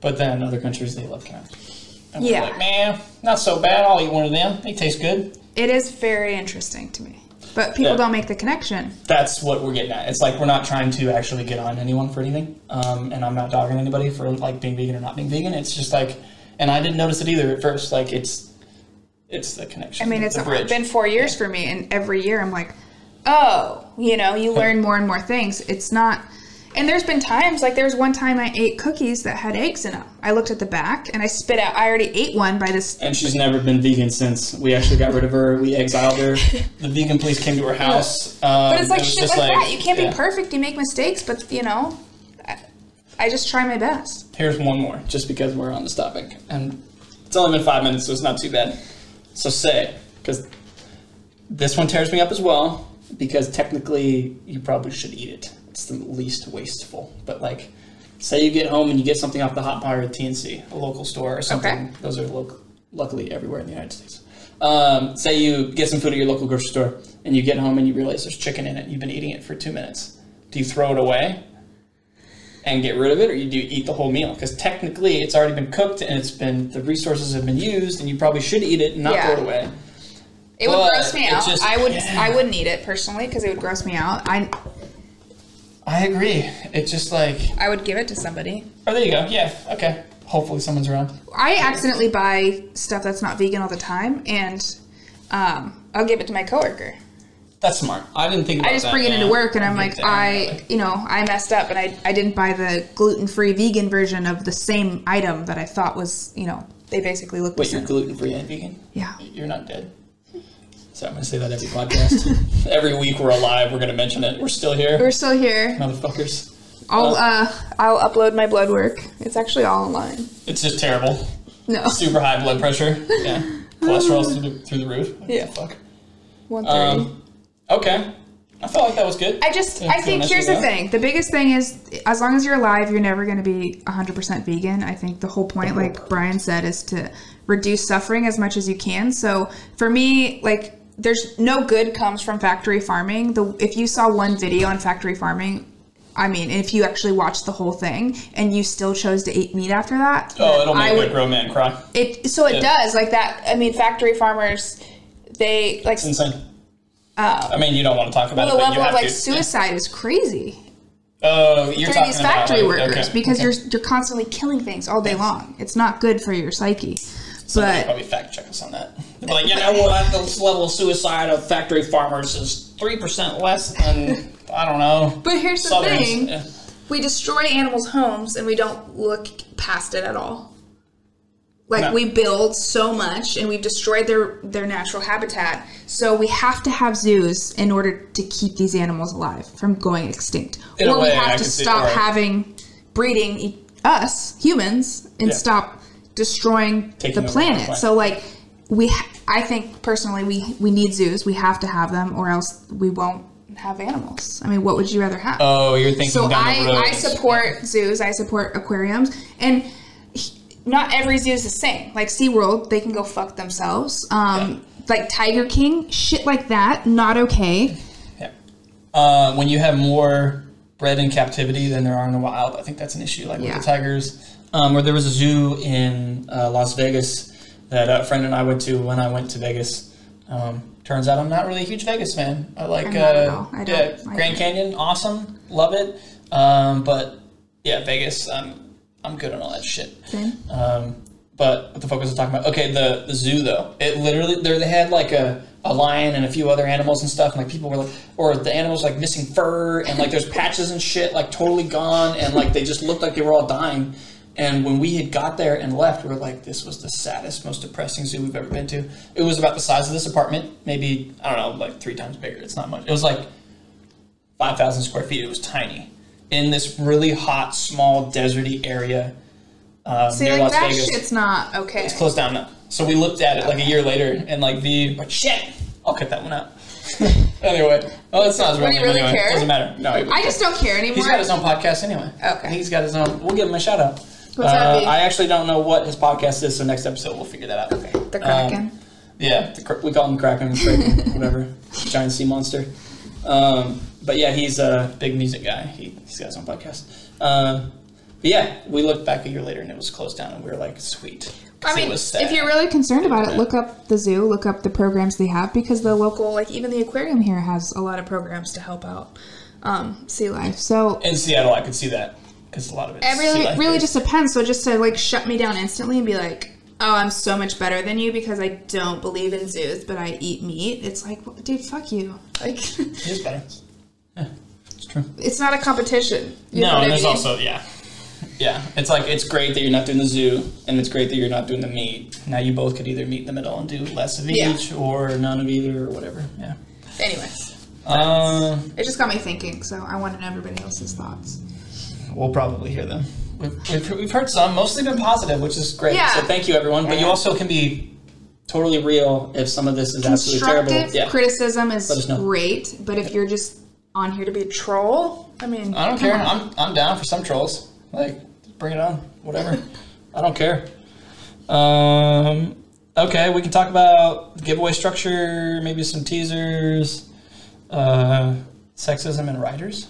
Speaker 1: But then in other countries they love cows. And
Speaker 2: Yeah.
Speaker 1: Like, man, not so bad. I'll eat one of them. They taste good.
Speaker 2: It is very interesting to me. But people
Speaker 1: Yeah.
Speaker 2: don't make the connection.
Speaker 1: That's what we're getting at. It's like we're not trying to actually get on anyone for anything. Um, and I'm not dogging anybody for like being vegan or not being vegan. It's just like, and I didn't notice it either at first. Like it's, it's the connection.
Speaker 2: I mean, it's
Speaker 1: bridge.
Speaker 2: been four years for me, and every year I'm like, oh, you know, you learn more and more things. It's not. And there's been times, like there was one time I ate cookies that had eggs in them. I looked at the back and I spit out. I already ate one by this.
Speaker 1: And she's never been vegan since we actually got rid of her. We exiled her. The vegan police came to her house. Um,
Speaker 2: But it's like
Speaker 1: it
Speaker 2: shit
Speaker 1: just
Speaker 2: like, that. You can't
Speaker 1: yeah.
Speaker 2: be perfect. You make mistakes, but you know, I just try my best.
Speaker 1: Here's one more, just because we're on this topic, and it's only been five minutes, so it's not too bad. So say, because this one tears me up as well, because technically you probably should eat it. It's the least wasteful. But like, say you get home and you get something off the hot bar at TNC, a local store or something.
Speaker 2: Okay.
Speaker 1: Those are local, luckily everywhere in the United States. Um, say you get some food at your local grocery store and you get home and you realize there's chicken in it you've been eating it for two minutes. Do you throw it away and get rid of it or you do eat the whole meal? Because technically it's already been cooked and it's been, the resources have been used and you probably should eat it and not
Speaker 2: Yeah.
Speaker 1: throw it away.
Speaker 2: It would gross me out.
Speaker 1: just-
Speaker 2: I would
Speaker 1: yeah.
Speaker 2: I wouldn't eat it personally because it would gross me out. I
Speaker 1: I agree. It's just like,
Speaker 2: I would give it to somebody.
Speaker 1: oh, there you go. Yeah, okay. Hopefully someone's around.
Speaker 2: I accidentally buy stuff that's not vegan all the time, and um, I'll give it to my coworker.
Speaker 1: That's smart. I didn't think about
Speaker 2: I just
Speaker 1: that,
Speaker 2: bring it into work, and I'm like, I, you know, I messed up, and I, I didn't buy the gluten free vegan version of the same item that I thought was, you know, they basically look the
Speaker 1: Wait, you're gluten free and vegan?
Speaker 2: Yeah.
Speaker 1: You're not dead. So I'm gonna say that every podcast. every week we're alive, we're gonna mention it. We're still here,
Speaker 2: We're still here.
Speaker 1: motherfuckers.
Speaker 2: I'll uh, I'll upload my blood work. It's actually all online.
Speaker 1: It's just terrible.
Speaker 2: No,
Speaker 1: Super high blood pressure. Yeah. Cholesterol's through the, through the roof.
Speaker 2: Yeah.
Speaker 1: fuck?
Speaker 2: one thirty.
Speaker 1: Um, okay. I felt like that was good.
Speaker 2: I just,
Speaker 1: Yeah,
Speaker 2: I think here's the thing. The biggest thing is, as long as you're alive, you're never going to be 100% vegan. I think the whole point, like Brian said, is to reduce suffering as much as you can. So for me, like, there's no good comes from factory farming. The if you saw one video on factory farming, I mean, if you actually watched the whole thing and you still chose to eat meat after that,
Speaker 1: Oh, it'll
Speaker 2: I
Speaker 1: make
Speaker 2: would,
Speaker 1: a grown man cry.
Speaker 2: it so it
Speaker 1: Yeah.
Speaker 2: does like that. I mean, factory farmers, they like
Speaker 1: It's insane. Um, I mean, you don't want to talk about
Speaker 2: the
Speaker 1: it, but
Speaker 2: level
Speaker 1: you
Speaker 2: of like
Speaker 1: to.
Speaker 2: suicide is crazy.
Speaker 1: Oh, you're
Speaker 2: through
Speaker 1: talking
Speaker 2: these
Speaker 1: about
Speaker 2: factory
Speaker 1: like,
Speaker 2: workers
Speaker 1: okay,
Speaker 2: because
Speaker 1: okay.
Speaker 2: you're you're constantly killing things all day long. It's not good for your psyche.
Speaker 1: Somebody
Speaker 2: But
Speaker 1: probably fact check us on that. Be like, you know what? This level of suicide of factory farmers is three percent less than I don't know.
Speaker 2: but here's the thing:
Speaker 1: Yeah.
Speaker 2: we destroy animals' homes and we don't look past it at all. Like
Speaker 1: No.
Speaker 2: we build so much and we've destroyed their their natural habitat. So we have to have zoos in order to keep these animals alive from going extinct.
Speaker 1: In
Speaker 2: or we
Speaker 1: way, I
Speaker 2: have
Speaker 1: can
Speaker 2: to
Speaker 1: see-
Speaker 2: stop
Speaker 1: right.
Speaker 2: having breeding e- us humans and
Speaker 1: Yeah.
Speaker 2: stop destroying
Speaker 1: Taking
Speaker 2: the planet.
Speaker 1: planet.
Speaker 2: So like we ha- I think personally we we need zoos. We have to have them or else we won't have animals. I mean, what would you rather have?
Speaker 1: Oh, you're thinking
Speaker 2: So
Speaker 1: down
Speaker 2: I,
Speaker 1: the road.
Speaker 2: I support zoos, I support aquariums, and not every zoo is the same. Like SeaWorld, they can go fuck themselves. Um, Like Tiger King, shit like that, not okay.
Speaker 1: Yeah. Uh, when you have more bred in captivity than there are in the wild, I think that's an issue. Like
Speaker 2: Yeah.
Speaker 1: with the tigers, um, or there was a zoo in uh, Las Vegas that a friend and I went to when I went to Vegas. Um, turns out I'm not really a huge Vegas fan. I like
Speaker 2: I'm not at
Speaker 1: uh.
Speaker 2: I
Speaker 1: yeah,
Speaker 2: like
Speaker 1: Grand
Speaker 2: it.
Speaker 1: Canyon, awesome, love it. Um, but yeah, Vegas, I'm I'm good on all that shit. Um, but what the fuck was I talking about? Okay, the the zoo though. It literally there they had like a, a lion and a few other animals and stuff. And like people were like, or the animals like missing fur and like there's patches and shit like totally gone and like they just looked like they were all dying. And when we had got there and left, we were like, this was the saddest, most depressing zoo we've ever been to. It was about the size of this apartment, maybe I don't know, like three times bigger. It's not much. It was like five thousand square feet. It was tiny in this really hot, small, deserty area. Um,
Speaker 2: See,
Speaker 1: near
Speaker 2: like
Speaker 1: Las
Speaker 2: that
Speaker 1: Vegas
Speaker 2: shit's not okay.
Speaker 1: it's closed down now. So we looked at it like a year later, and like the like shit. I'll cut that one out. anyway, well, it's not his real
Speaker 2: Would he
Speaker 1: name
Speaker 2: really
Speaker 1: anyway.
Speaker 2: care?
Speaker 1: Doesn't matter. No,
Speaker 2: I just don't care anymore.
Speaker 1: he's got his own podcast anyway.
Speaker 2: Okay.
Speaker 1: He's got his own. We'll give him a shout out. Uh? I actually don't know what his podcast is, so next episode we'll figure that out. Okay.
Speaker 2: the Kraken.
Speaker 1: Yeah, the, we call him Kraken, Kraken whatever, giant sea monster. Um, but yeah, he's a big music guy. He, he's got his own podcast. Um, but yeah, we looked back a year later and it was closed down, and we were like, sweet.
Speaker 2: I mean, if you're really concerned about it, look up the zoo, look up the programs they have because the local, like even the aquarium here, has a lot of programs to help out um, sea life. So
Speaker 1: in Seattle, I could see that because a lot of it.
Speaker 2: it really, really just depends. So just to like shut me down instantly and be like, "Oh, I'm so much better than you because I don't believe in zoos, but I eat meat." It's like, well, dude, fuck you. Like,
Speaker 1: It's better. Yeah, it's true.
Speaker 2: it's not a competition.
Speaker 1: No,
Speaker 2: what
Speaker 1: and
Speaker 2: I
Speaker 1: there's
Speaker 2: mean?
Speaker 1: also yeah, yeah. It's like it's great that you're not doing the zoo, and it's great that you're not doing the meat. Now you both could either meet in the middle and do less of
Speaker 2: Yeah.
Speaker 1: each, or none of either, or whatever. Yeah.
Speaker 2: Anyways,
Speaker 1: Um,
Speaker 2: it just got me thinking. So I want to know everybody else's thoughts.
Speaker 1: we'll probably hear them. We've, we've, we've heard some, mostly been positive, which is great.
Speaker 2: Yeah.
Speaker 1: So thank you, everyone. But you also can be totally real if some of this is absolutely terrible. Yeah.
Speaker 2: criticism is
Speaker 1: Let us know.
Speaker 2: great, but if you're just on here to be a troll, I mean,
Speaker 1: I don't care.
Speaker 2: on.
Speaker 1: I'm I'm down for some trolls. Like, bring it on. Whatever. I don't care. Um, Okay, we can talk about giveaway structure, maybe some teasers, uh, sexism and writers.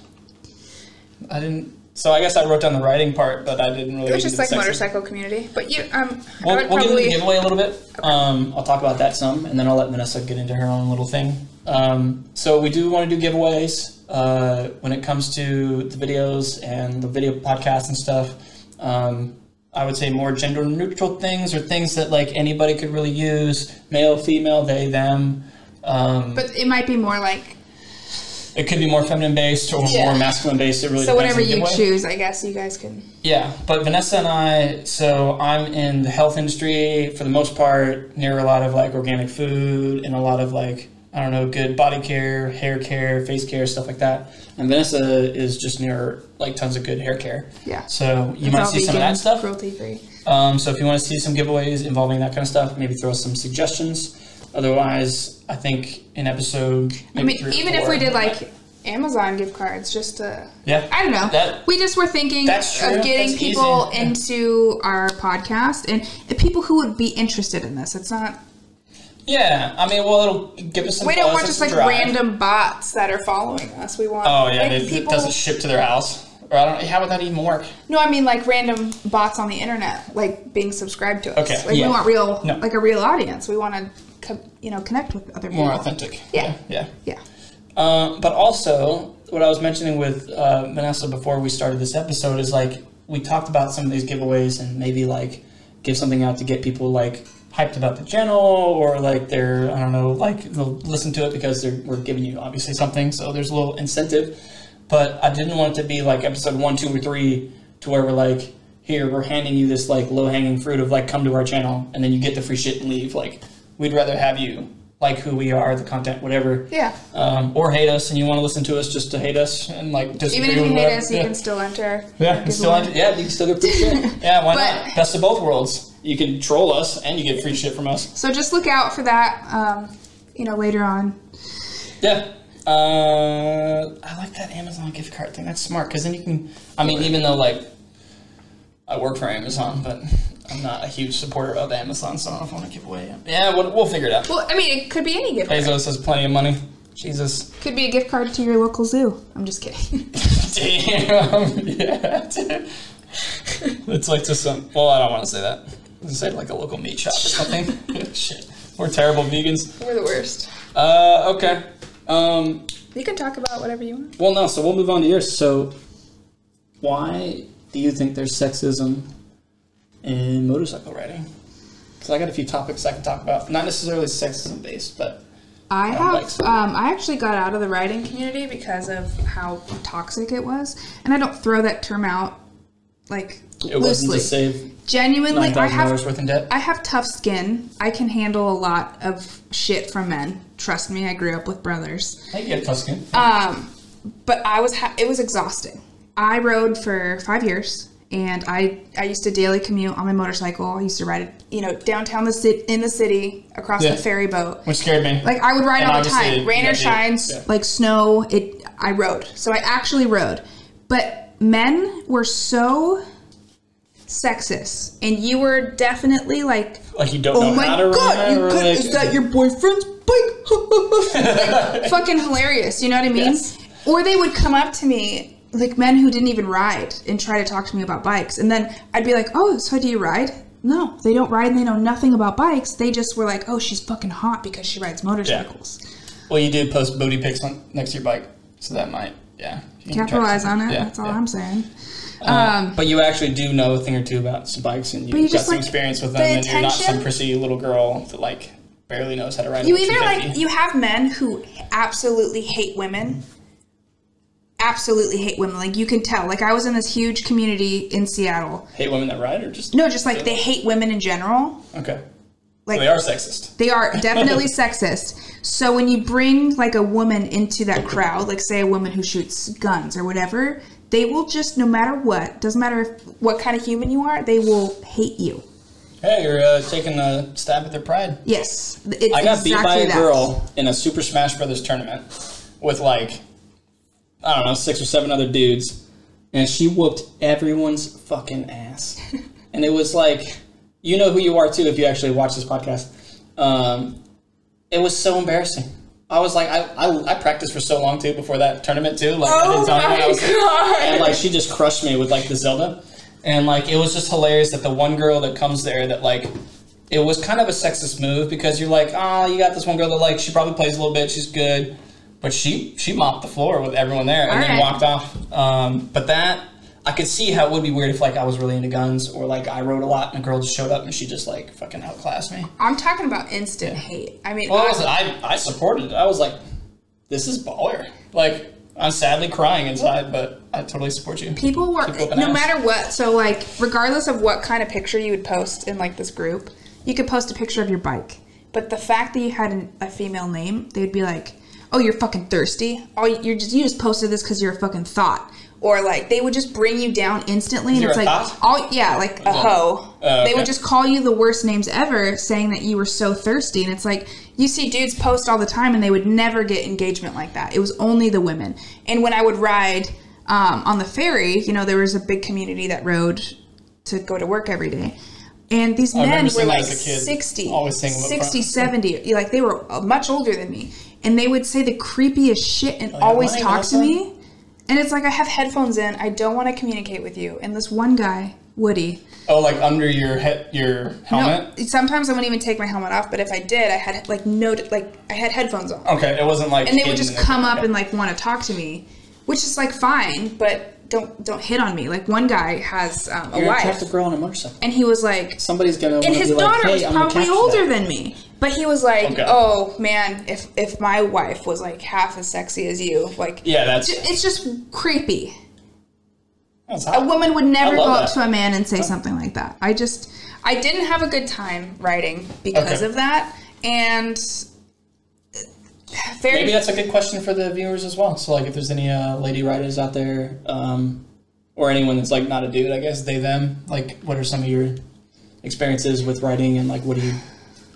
Speaker 1: I didn't. So I guess I wrote down the writing part, but I didn't really.
Speaker 2: It was just like
Speaker 1: sexism.
Speaker 2: motorcycle community. But you, um,
Speaker 1: We'll, we'll
Speaker 2: probably.
Speaker 1: the giveaway a little bit. Um, I'll talk about that some, and then I'll let Vanessa get into her own little thing. Um, so we do want to do giveaways uh, when it comes to the videos and the video podcasts and stuff. Um, I would say more gender neutral things or things that like anybody could really use: male, female, they, them. Um,
Speaker 2: but it might be more like
Speaker 1: it could be more feminine based or
Speaker 2: Yeah.
Speaker 1: more masculine based. It really
Speaker 2: so.
Speaker 1: depends
Speaker 2: Whatever you choose, I guess you guys can.
Speaker 1: Yeah, but Vanessa and I, so I'm in the health industry for the most part, near a lot of like organic food and a lot of like, I don't know, good body care, hair care, face care, stuff like that. And Vanessa is just near like tons of good hair care.
Speaker 2: Yeah.
Speaker 1: So you
Speaker 2: It's
Speaker 1: might see some of that stuff.
Speaker 2: Cruelty free.
Speaker 1: Um, so if you want to see some giveaways involving that kind of stuff, maybe throw us some suggestions. Otherwise, I think in episode.
Speaker 2: I mean, even if we did like Amazon gift cards, just to.
Speaker 1: Yeah.
Speaker 2: I don't know.
Speaker 1: That-
Speaker 2: we just were thinking of getting
Speaker 1: That's
Speaker 2: people
Speaker 1: easy. Yeah.
Speaker 2: into our podcast and the people who would be interested in this. It's not.
Speaker 1: Yeah, I mean, well, it'll give us some.
Speaker 2: We don't want just like
Speaker 1: drive.
Speaker 2: random bots that are following us. We want.
Speaker 1: Oh yeah,
Speaker 2: like,
Speaker 1: it, it
Speaker 2: people-
Speaker 1: doesn't ship to their house. Or I don't. How would that even work?
Speaker 2: No, I mean like random bots on the internet, like being subscribed to us.
Speaker 1: Okay,
Speaker 2: Like
Speaker 1: yeah.
Speaker 2: we want real,
Speaker 1: No.
Speaker 2: like a real audience. We want to, co- you know, connect with other people.
Speaker 1: More authentic.
Speaker 2: Yeah.
Speaker 1: Yeah.
Speaker 2: Yeah.
Speaker 1: Uh, but also, what I was mentioning with uh, Vanessa before we started this episode is like we talked about some of these giveaways and maybe like give something out to get people like hyped about the channel or like they're I don't know like they'll listen to it because they're, we're giving you obviously something so there's a little incentive. But I didn't want it to be like episode one, two, or three to where we're like here we're handing you this like low hanging fruit of like come to our channel and then you get the free shit and leave. Like we'd rather have you like who we are, the content, whatever
Speaker 2: Yeah.
Speaker 1: um, or hate us and you want to listen to us just to hate us and like just
Speaker 2: Even if you hate us, you
Speaker 1: yeah.
Speaker 2: can still enter.
Speaker 1: yeah, you still
Speaker 2: giveaway.
Speaker 1: yeah, you can still get free shit. Yeah, why
Speaker 2: But-
Speaker 1: not? Best of both worlds. You can troll us and you get free shit from us.
Speaker 2: So just look out for that. Um, you know, later on.
Speaker 1: Yeah. Uh, I like that Amazon gift card thing. That's smart because then you can. I mean, even though like I work for Amazon, but I'm not a huge supporter of Amazon, so I don't know if I want to give away. Yeah, we'll, we'll figure it out.
Speaker 2: Well, I mean, it could be any gift. card.
Speaker 1: Bezos has plenty of money. Jesus.
Speaker 2: Could be a gift card to your local zoo. I'm just kidding.
Speaker 1: Damn. yeah. dude. It's like to some. Well, I don't want to say that. Let's say like a local meat shop or something. Shit. We're terrible vegans.
Speaker 2: We're the worst.
Speaker 1: Uh, okay. Um,
Speaker 2: You can talk about whatever you want.
Speaker 1: well, no. So we'll move on to yours. So, why do you think there's sexism in motorcycle riding? Because I got a few topics I can talk about. Not necessarily sexism based, but
Speaker 2: I have. Um, I actually got out of the riding community because of how toxic it was, and I don't throw that term out like
Speaker 1: it wasn't
Speaker 2: loosely.
Speaker 1: to save
Speaker 2: Genuinely, I have
Speaker 1: dollars worth in debt.
Speaker 2: I have tough skin. I can handle a lot of shit from men. Trust me, I grew up with brothers.
Speaker 1: You get Tuscan.
Speaker 2: Um, but I was ha- it was exhausting. I rode for five years, and I I used to daily commute on my motorcycle. I used to ride it, you know, downtown the city in the city across
Speaker 1: Yeah.
Speaker 2: the ferry boat.
Speaker 1: Which scared me.
Speaker 2: Like I would ride
Speaker 1: And
Speaker 2: all the time, rain or shine,
Speaker 1: yeah.
Speaker 2: like snow. It I rode, so I actually rode. But men were so sexist, and you were definitely like
Speaker 1: like you don't
Speaker 2: Oh
Speaker 1: know
Speaker 2: my
Speaker 1: how to
Speaker 2: god, you could,
Speaker 1: like-
Speaker 2: is that your boyfriend's bike? Like, fucking hilarious, you know what I mean?
Speaker 1: Yes.
Speaker 2: Or they would come up to me, like men who didn't even ride, and try to talk to me about bikes. And then I'd be like, oh, so do you ride? No, they don't ride and they know nothing about bikes. They just were like, oh, she's fucking hot because she rides motorcycles.
Speaker 1: Well, you did post booty pics on next to your bike, so that might, yeah. you
Speaker 2: Capitalize on it.
Speaker 1: yeah,
Speaker 2: That's all
Speaker 1: yeah.
Speaker 2: I'm saying.
Speaker 1: Uh, but you actually do know a thing or two about some bikes, and
Speaker 2: you
Speaker 1: you've got
Speaker 2: just,
Speaker 1: some
Speaker 2: like,
Speaker 1: experience with
Speaker 2: the
Speaker 1: them, and you're not some prissy little girl that like barely knows how to ride.
Speaker 2: You either like you have men who absolutely hate women. Absolutely hate women. Like you can tell. Like I was in this huge community in Seattle.
Speaker 1: hate women that ride, or just
Speaker 2: No, just like they hate women in general.
Speaker 1: okay.
Speaker 2: Like
Speaker 1: they are sexist.
Speaker 2: They are definitely sexist. So when you bring like a woman into that crowd, like say a woman who shoots guns or whatever, they will just no matter what, doesn't matter if, what kind of human you are, they will hate you.
Speaker 1: Hey, you're uh, taking a stab at their pride.
Speaker 2: Yes, it's
Speaker 1: I got beat by
Speaker 2: exactly
Speaker 1: a
Speaker 2: that.
Speaker 1: girl in a Super Smash Brothers tournament with like I don't know six or seven other dudes, and she whooped everyone's fucking ass. and it was like you know who you are too if you actually watch this podcast. Um, it was so embarrassing. I was like, I, I, I practiced for so long too before that tournament too. Like, I
Speaker 2: Oh
Speaker 1: didn't tell anyone I
Speaker 2: my
Speaker 1: was
Speaker 2: God.
Speaker 1: and like she just crushed me with like the Zelda, and like it was just hilarious that the one girl that comes there that like it was kind of a sexist move because you're like, oh, you got this one girl that like she probably plays a little bit, she's good, but she she mopped the floor with everyone there and then
Speaker 2: Alright.
Speaker 1: walked off. Um, but that I could see how it would be weird if like I was really into guns or like I rode a lot and a girl just showed up and she just like fucking outclassed me.
Speaker 2: I'm talking about instant hate. I mean,
Speaker 1: Well, I,
Speaker 2: I-
Speaker 1: was, I I supported it. I was like, this is baller. Like I'm sadly crying inside, but I totally support you.
Speaker 2: people were no
Speaker 1: ass.
Speaker 2: matter what so like regardless of what kind of picture you would post in like this group you could post a picture of your bike but the fact that you had an, a female name they'd be like oh you're fucking thirsty oh you're just you just posted this because you're a fucking thought or like they would just bring you down instantly and
Speaker 1: You're
Speaker 2: it's like
Speaker 1: thought?
Speaker 2: all yeah like a hoe.
Speaker 1: Oh,
Speaker 2: they would just call you the worst names ever saying that you were so thirsty and it's like you see dudes post all the time and they would never get engagement like that. It was only the women. And when i would ride um, on the ferry you know there was a big community that rode to go to work every day. And these men were like
Speaker 1: as
Speaker 2: 60
Speaker 1: Always seeing them up
Speaker 2: 60 70 like they were uh, much older than me. And they would say the creepiest shit and
Speaker 1: yeah,
Speaker 2: always talk to me and it's like i have headphones in i don't want to communicate with you and this one guy woody
Speaker 1: Oh, like under your head, your helmet.
Speaker 2: no, sometimes I wouldn't even take my helmet off, but if I did, I had like no, like I had headphones on,
Speaker 1: Okay, it wasn't like.
Speaker 2: and they would just
Speaker 1: the-
Speaker 2: come up and like want to talk to me, which is like fine, but don't don't hit on me. Like one guy has um, a
Speaker 1: You're
Speaker 2: wife,
Speaker 1: attractive girl on a motorcycle.
Speaker 2: and he was like,
Speaker 1: Somebody's gonna.
Speaker 2: and his
Speaker 1: be like,
Speaker 2: daughter
Speaker 1: hey,
Speaker 2: was
Speaker 1: I'm
Speaker 2: probably older
Speaker 1: that.
Speaker 2: than me, but he was like,
Speaker 1: Okay.
Speaker 2: oh man, if if my wife was like half as sexy as you, like
Speaker 1: Yeah, that's.
Speaker 2: ju- it's just creepy.
Speaker 1: that's
Speaker 2: A woman would never go
Speaker 1: love
Speaker 2: up to a man and say something like that. I just, I didn't have a good time riding because
Speaker 1: Okay.
Speaker 2: of that, and very.
Speaker 1: Maybe that's a good question for the viewers as well. So, like, if there's any uh, lady riders out there, um, or anyone that's like not a dude, I guess they them. Like, what are some of your experiences with riding, and like, what do you?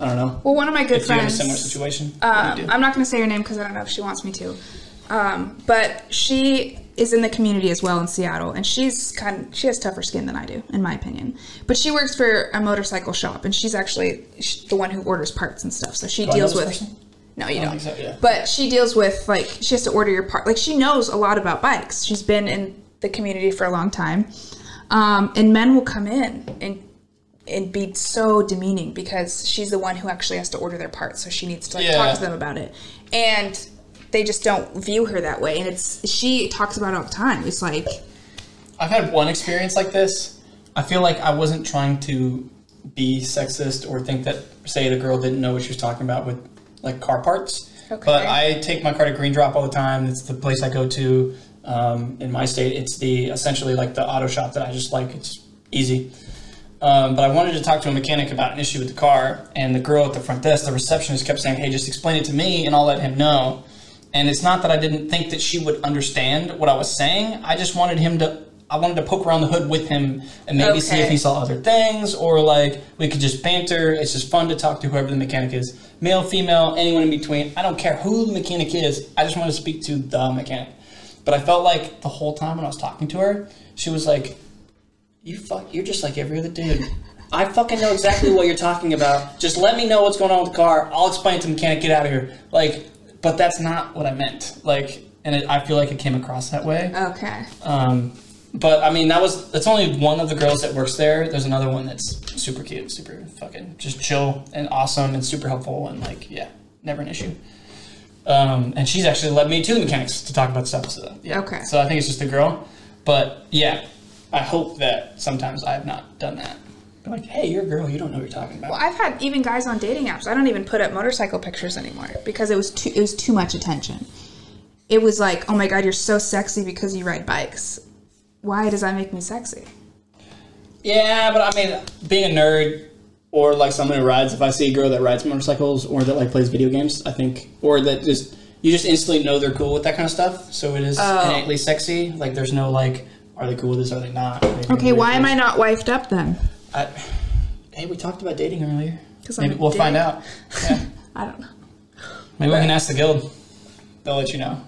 Speaker 1: I don't know.
Speaker 2: well, one of my good
Speaker 1: If you're in a
Speaker 2: friends.
Speaker 1: similar situation,
Speaker 2: Um? I'm not going to say her name because I don't know if she wants me to. Um, but she is in the community as well in Seattle, and she's kind. Of, she has tougher skin than I do, in my opinion. But she works for a motorcycle shop, and she's actually the one who orders parts and stuff. So she
Speaker 1: Do
Speaker 2: deals with.
Speaker 1: person?
Speaker 2: No, you
Speaker 1: I
Speaker 2: don't.
Speaker 1: don't so, yeah.
Speaker 2: But she deals with like she has to order your part. Like she knows a lot about bikes. She's been in the community for a long time, um, and men will come in and and be so demeaning because she's the one who actually has to order their parts, so she needs to like
Speaker 1: Yeah.
Speaker 2: talk to them about it, and they just don't view her that way. And it's she talks about it all the time. It's like
Speaker 1: I've had one experience like this. I feel like I wasn't trying to be sexist or think that, say, the girl didn't know what she was talking about with like car parts.
Speaker 2: Okay.
Speaker 1: But I take my car to Green Drop all the time. It's the place I go to um, in my state. It's the essentially like the auto shop that I just like. It's easy. Um, but I wanted to talk to a mechanic about an issue with the car, and the girl at the front desk, the receptionist, kept saying, "Hey, just explain it to me, and I'll let him know." And it's not that I didn't think that she would understand what I was saying. I just wanted him to. I wanted to poke around the hood with him and maybe see if he saw other things, or like we could just banter. It's just fun to talk to whoever the mechanic is, male, female, anyone in between. I don't care who the mechanic is. I just want to speak to the mechanic. But I felt like the whole time when I was talking to her, she was like, you fuck, you're just like every other dude. I fucking know exactly what you're talking about. Just let me know what's going on with the car. I'll explain it to the mechanic. Get out of here. Like, but that's not what I meant. Like, and it, I feel like it came across that way.
Speaker 2: okay,
Speaker 1: Um, but I mean, that was that's only one of the girls that works there. There's another one that's super cute, super fucking just chill and awesome and super helpful and like yeah, never an issue. Um, and she's actually led me to the mechanics to talk about stuff. So yeah.
Speaker 2: Okay.
Speaker 1: So I think it's just a girl, but yeah, I hope that sometimes I have not done that. Be like, hey, you're a girl. You don't know what you're talking about.
Speaker 2: well, I've had even guys on dating apps. I don't even put up motorcycle pictures anymore because it was too it was too much attention. It was like, oh my god, you're so sexy because you ride bikes. Why does that make me sexy?
Speaker 1: Yeah, but I mean, being a nerd or like someone who rides, if I see a girl that rides motorcycles or that like plays video games, I think, or that just you just instantly know they're cool with that kind of stuff. So it is
Speaker 2: Oh.
Speaker 1: innately sexy. Like there's no like, are they cool with this? Are they not? Are they
Speaker 2: Okay, why am I not wifed up then?
Speaker 1: I, hey, we talked about dating earlier.
Speaker 2: 'Cause I'm
Speaker 1: we'll find out. Yeah.
Speaker 2: I don't know.
Speaker 1: Maybe we can ask the guild. They'll let you know.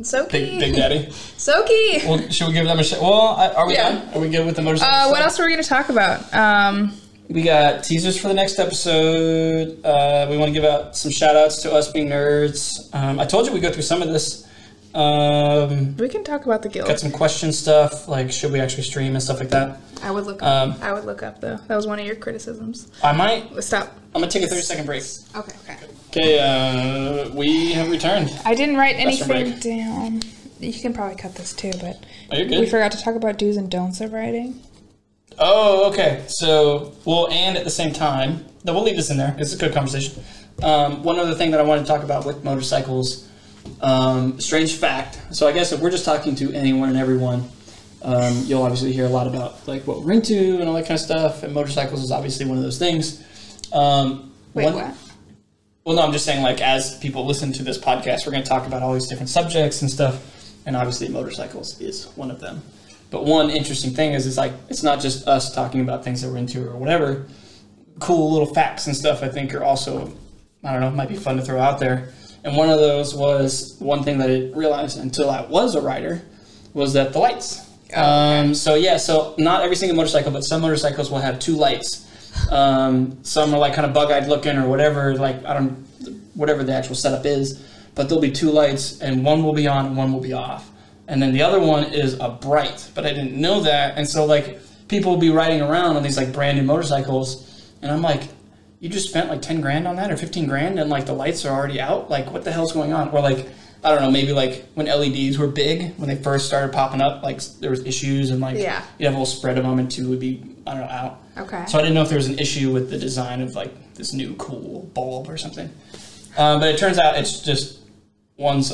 Speaker 2: Soaky.
Speaker 1: Big, Big Daddy.
Speaker 2: Soaky.
Speaker 1: Well, should we give them a shot? Well, I- are we
Speaker 2: Yeah.
Speaker 1: done? Are we good with the motorcycle?
Speaker 2: Uh, what
Speaker 1: stuff?
Speaker 2: else were we gonna talk about? Um,
Speaker 1: We got teasers for the next episode. Uh, we want to give out some shout outs to us being nerds. Um, I told you we go through some of this. Um,
Speaker 2: we can talk about the guild.
Speaker 1: got some question stuff, like should we actually stream and stuff like that.
Speaker 2: I would look.
Speaker 1: Um,
Speaker 2: Up. I would look up though. That was one of your criticisms.
Speaker 1: I might.
Speaker 2: Stop.
Speaker 1: I'm gonna take a 30 second break.
Speaker 2: Okay. Okay.
Speaker 1: Okay, uh, we have returned.
Speaker 2: I didn't write anything
Speaker 1: break.
Speaker 2: down. You can probably cut this too, but
Speaker 1: you
Speaker 2: we
Speaker 1: good?
Speaker 2: forgot to talk about do's and don'ts of riding.
Speaker 1: Oh, okay. So, well, and at the same time, no, we'll leave this in there. It's a good conversation. Um, one other thing that I wanted to talk about with motorcycles, um, strange fact. So, I guess if we're just talking to anyone and everyone, um, you'll obviously hear a lot about like what we're into and all that kind of stuff. And motorcycles is obviously one of those things. Um,
Speaker 2: Wait,
Speaker 1: one-
Speaker 2: what?
Speaker 1: Well, no, I'm just saying, like, as people listen to this podcast, we're going to talk about all these different subjects and stuff, and obviously, motorcycles is one of them. But one interesting thing is, it's like it's not just us talking about things that we're into or whatever. Cool little facts and stuff, I think, are also, I don't know, might be fun to throw out there. And one of those was one thing that I realized until I was a rider was that the lights. Um, so yeah, so not every single motorcycle, but some motorcycles will have two lights. Um, some are like kind of bug-eyed looking or whatever, like I don't, whatever the actual setup is. But there'll be two lights, and one will be on and one will be off. And then the other one is a bright, but I didn't know that, and so like people will be riding around on these like brand new motorcycles, and I'm like, you just spent like ten grand on that or fifteen grand, and like the lights are already out. Like what the hell's going on? Or like I don't know, maybe like when LEDs were big when they first started popping up, like there was issues and like
Speaker 2: Yeah.
Speaker 1: you have a whole spread of them, and two would be I don't know out.
Speaker 2: Okay.
Speaker 1: So I didn't know if there was an issue with the design of like this new cool bulb or something. Um, but it turns out it's just one's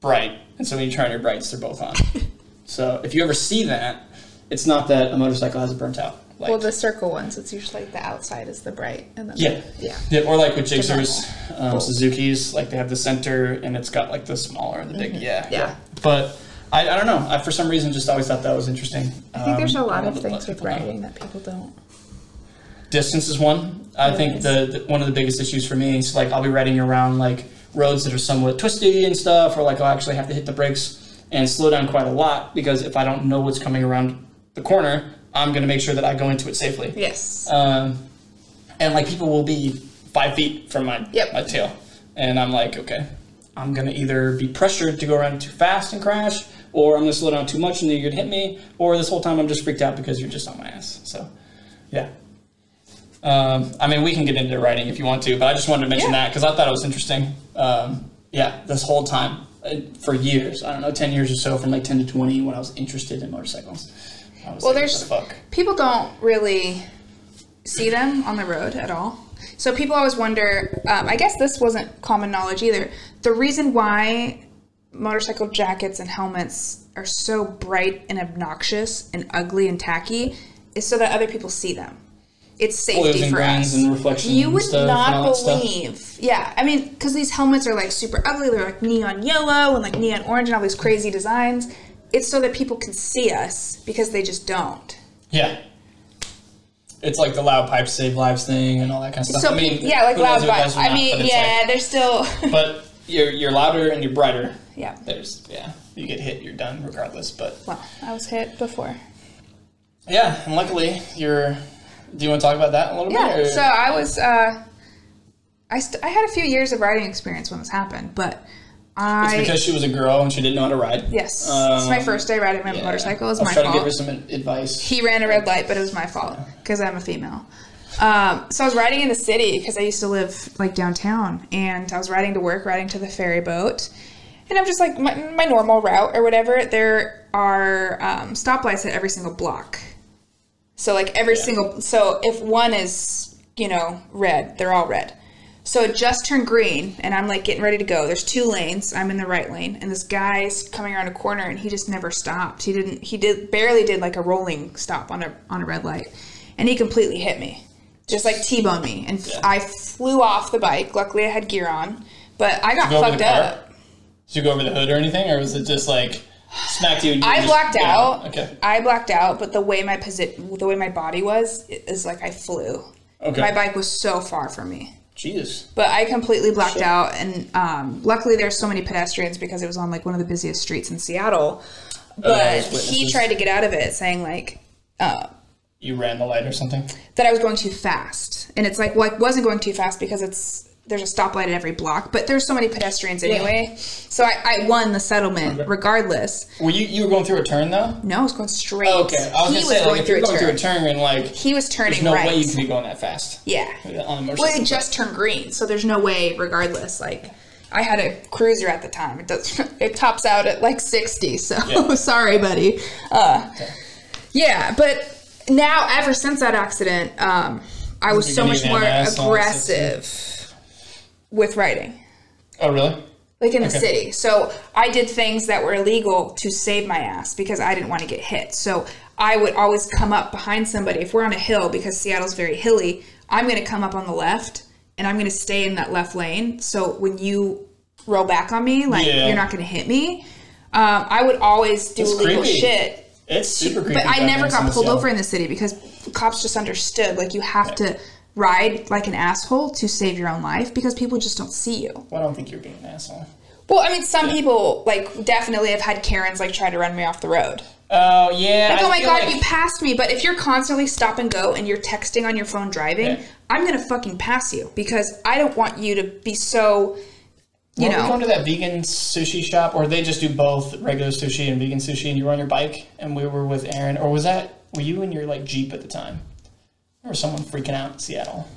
Speaker 1: bright, and so when you turn your brights, they're both on. so if you ever see that, it's not that a motorcycle has a burnt out. Like,
Speaker 2: well, the circle ones, it's usually like the outside is the bright, and then
Speaker 1: yeah,
Speaker 2: yeah.
Speaker 1: yeah, or like with Gixxers, um, Suzuki's, like they have the center and it's got like the smaller and the big. Yeah,
Speaker 2: Mm-hmm. Yeah.
Speaker 1: But I, I don't know. I for some reason just always thought that was interesting.
Speaker 2: I think there's a
Speaker 1: Um,
Speaker 2: lot of things with
Speaker 1: people know.
Speaker 2: that people don't.
Speaker 1: Distance is one. I
Speaker 2: It
Speaker 1: think the, the one of the biggest issues for me is like I'll be riding around like roads that are somewhat twisty and stuff, or like I'll actually have to hit the brakes and slow down quite a lot because if I don't know what's coming around the corner, I'm gonna make sure that I go into it safely.
Speaker 2: Yes.
Speaker 1: Um, and like people will be five feet from my
Speaker 2: Yep.
Speaker 1: my tail, and I'm like, okay, I'm gonna either be pressured to go around too fast and crash, or I'm gonna slow down too much and then you're gonna hit me, or this whole time I'm just freaked out because you're just on my ass. So, yeah. Um, I mean, we can get into riding if you want to, but I just wanted to mention
Speaker 2: Yeah.
Speaker 1: that because I thought it was interesting. Um, yeah, this whole time uh, for years, I don't know, ten years or so, from like ten to twenty, when I was interested in motorcycles. I was
Speaker 2: Well,
Speaker 1: like,
Speaker 2: there's-
Speaker 1: the fuck.
Speaker 2: people don't really see them on the road at all. So people always wonder. Um, I guess this wasn't common knowledge either. The reason why motorcycle jackets and helmets are so bright and obnoxious and ugly and tacky is so that other people see them. It's safety for us.
Speaker 1: and reflection
Speaker 2: You would not
Speaker 1: that stuff.
Speaker 2: believe. Yeah, I mean, because these helmets are like super ugly. They're like neon yellow and like neon orange and all these crazy designs. It's so that people can see us because they just don't.
Speaker 1: Yeah. It's like the loud pipes save lives thing and all that kind of stuff.
Speaker 2: So
Speaker 1: I mean,
Speaker 2: yeah, like loud
Speaker 1: if it does
Speaker 2: vibes.
Speaker 1: or
Speaker 2: I mean, yeah,
Speaker 1: like-
Speaker 2: they're still.
Speaker 1: but you're you're louder and you're brighter.
Speaker 2: yeah.
Speaker 1: There's yeah, you get hit, you're done regardless. But
Speaker 2: Well, I was hit before.
Speaker 1: yeah, and luckily you're. Do you want to talk about that a little
Speaker 2: Yeah.
Speaker 1: bit? or-
Speaker 2: So I was. Uh, I st- I had a few years of riding experience when this happened, but I.
Speaker 1: it's because she was a girl and she didn't know how to ride.
Speaker 2: yes, it's my
Speaker 1: Um,
Speaker 2: first day riding my
Speaker 1: yeah.
Speaker 2: motorcycle. It was
Speaker 1: I was
Speaker 2: my
Speaker 1: trying to give her some advice.
Speaker 2: He ran a red light, but it was my fault because I'm a female. Um, so I was riding in the city because I used to live like downtown, and I was riding to work, riding to the ferry boat, and I'm just like my, my normal route or whatever. There are um, stoplights at every single block, so like every single. So if one is you know red, they're all red. So it just turned green, and I'm like getting ready to go. There's two lanes. I'm in the right lane, and this guy's coming around a corner, and he just never stopped. He didn't. He did barely did like a rolling stop on a on a red light, and he completely hit me, just like t-boned me, and
Speaker 1: Yeah.
Speaker 2: I flew off the bike. Luckily, I had gear on, but I got
Speaker 1: Go
Speaker 2: fucked up.
Speaker 1: Did you go over the hood or anything, or was it just like smacked you? And you
Speaker 2: I
Speaker 1: just-
Speaker 2: blacked
Speaker 1: yeah,
Speaker 2: out.
Speaker 1: Okay.
Speaker 2: I blacked out, but the way my position, the way my body was, is like I flew.
Speaker 1: Okay.
Speaker 2: My bike was so far from me.
Speaker 1: Jesus.
Speaker 2: But I completely blacked
Speaker 1: Shit.
Speaker 2: out, and um, luckily there's so many pedestrians because it was on like one of the busiest streets in Seattle. But
Speaker 1: there's
Speaker 2: he tried to get out of it, saying like uh,
Speaker 1: You ran the light or something?
Speaker 2: that I was going too fast, and it's like well, I wasn't going too fast because it's there's a stoplight at every block, but there's so many pedestrians anyway. So I, I won the settlement regardless.
Speaker 1: Were you you were going through a turn though?
Speaker 2: No, I was going straight.
Speaker 1: Okay, I was
Speaker 2: he
Speaker 1: gonna
Speaker 2: was
Speaker 1: say
Speaker 2: going
Speaker 1: like if
Speaker 2: through
Speaker 1: you're
Speaker 2: a
Speaker 1: going
Speaker 2: turn.
Speaker 1: through a turn, like
Speaker 2: He was turning
Speaker 1: there's no
Speaker 2: right.
Speaker 1: way you can be going that fast
Speaker 2: yeah.
Speaker 1: on
Speaker 2: Well,
Speaker 1: motorcycle.
Speaker 2: it just turned green, so there's no way, regardless. Like, I had a cruiser at the time. It does. It tops out at like 60. So
Speaker 1: Yeah.
Speaker 2: sorry, buddy. Uh, yeah, but now ever since that accident, um, I was so much more aggressive with riding.
Speaker 1: oh really?
Speaker 2: Like in the
Speaker 1: Okay.
Speaker 2: city. So I did things that were illegal to save my ass because I didn't want to get hit. So I would always come up behind somebody. If we're on a hill, because Seattle's very hilly, I'm going to come up on the left and I'm going to stay in that left lane. So when you roll back on me, like
Speaker 1: Yeah.
Speaker 2: you're not going to hit me. Um, I would always do
Speaker 1: That's
Speaker 2: illegal
Speaker 1: creepy.
Speaker 2: shit.
Speaker 1: It's super creepy.
Speaker 2: But I never got pulled over in the city because cops just understood like you have to ride like an asshole to save your own life because people just don't see you.
Speaker 1: Well, I don't think you're being an asshole.
Speaker 2: Well, I mean, some people like definitely have had Karens like try to run me off the road.
Speaker 1: Oh yeah.
Speaker 2: Like, oh
Speaker 1: I
Speaker 2: oh my god,
Speaker 1: like-
Speaker 2: you passed me. But if you're constantly stop and go and you're texting on your phone driving,
Speaker 1: Yeah.
Speaker 2: I'm gonna fucking pass you because I don't want you to be so. You know,
Speaker 1: going to that vegan sushi shop, or they just do both regular sushi and vegan sushi, and you were on your bike, and we were with Aaron, or was that were you in your like Jeep at the time, or someone freaking out in Seattle?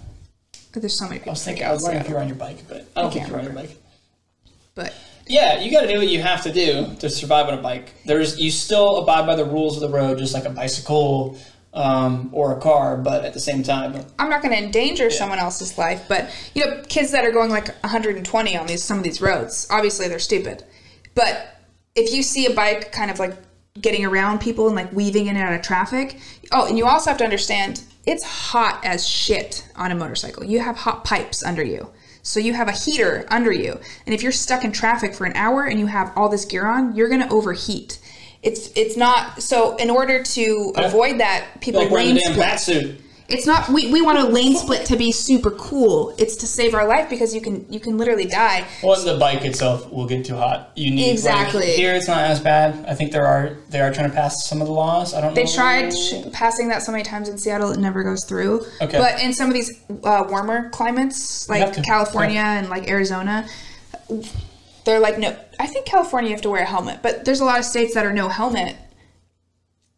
Speaker 2: there's so many
Speaker 1: I was thinking I was wondering if you were on your bike, but I don't think you were on your bike.
Speaker 2: but
Speaker 1: Yeah, you got to do what you have to do to survive on a bike. There's you still abide by the rules of the road, just like a bicycle um, or a car, but at the same time,
Speaker 2: I'm not going to endanger someone else's life. But you know, kids that are going like 120 on these some of these roads, obviously they're stupid. But if you see a bike kind of like getting around people and like weaving in and out of traffic, oh, and you also have to understand it's hot as shit on a motorcycle. You have hot pipes under you. So you have a heater under you. And if you're stuck in traffic for an hour and you have all this gear on, you're going to overheat. It's it's not so in order to avoid that people
Speaker 1: like
Speaker 2: lane split.
Speaker 1: suit.
Speaker 2: It's not we, we want a lane split to be super cool. It's to save our life because you can you can literally die.
Speaker 1: Well, the bike itself will get too hot. You need like,
Speaker 2: Exactly.
Speaker 1: here. It's not as bad. I think there are they are trying to pass some of the laws. I don't. Know.
Speaker 2: They
Speaker 1: know.
Speaker 2: tried sh- passing that so many times in Seattle, it never goes through.
Speaker 1: Okay.
Speaker 2: But in some of these uh, warmer climates, like. California and like Arizona, they're like no. I think California you have to wear a helmet, but there's a lot of states that are no helmet.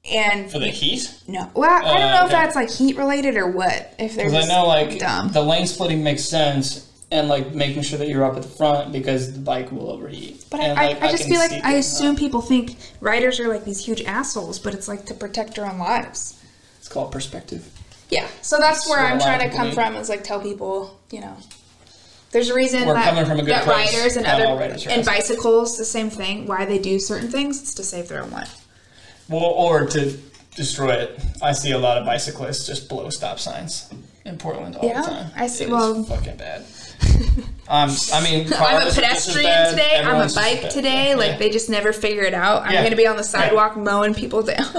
Speaker 2: And
Speaker 1: for the heat.
Speaker 2: no, well, I don't
Speaker 1: Uh,
Speaker 2: know if that's like heat related or what. If
Speaker 1: Because I know like
Speaker 2: dumb.
Speaker 1: the lane splitting makes sense, and like making sure that you're up at the front because the bike will overheat.
Speaker 2: But
Speaker 1: and,
Speaker 2: I,
Speaker 1: like,
Speaker 2: I, I just feel like I assume people think riders are like these huge assholes, but it's like to protect their own lives.
Speaker 1: it's called perspective.
Speaker 2: Yeah. So that's where I'm trying to come from is like tell people, you know, there's a reason
Speaker 1: We're
Speaker 2: that,
Speaker 1: coming from a good
Speaker 2: that
Speaker 1: place.
Speaker 2: riders and other
Speaker 1: riders
Speaker 2: and bicycles the same thing. Why they do certain things? It's to save their own life.
Speaker 1: Well, or to destroy it. I see a lot of bicyclists just blow stop signs in Portland all
Speaker 2: Yeah,
Speaker 1: the time.
Speaker 2: I see-
Speaker 1: It is
Speaker 2: well-
Speaker 1: fucking bad. um, I mean,
Speaker 2: I'm a
Speaker 1: are just as
Speaker 2: pedestrian today. I'm a bike today.
Speaker 1: Yeah.
Speaker 2: Like they just never figure it out. I'm
Speaker 1: Yeah.
Speaker 2: gonna be on the
Speaker 1: Yeah.
Speaker 2: sidewalk mowing people down.
Speaker 1: I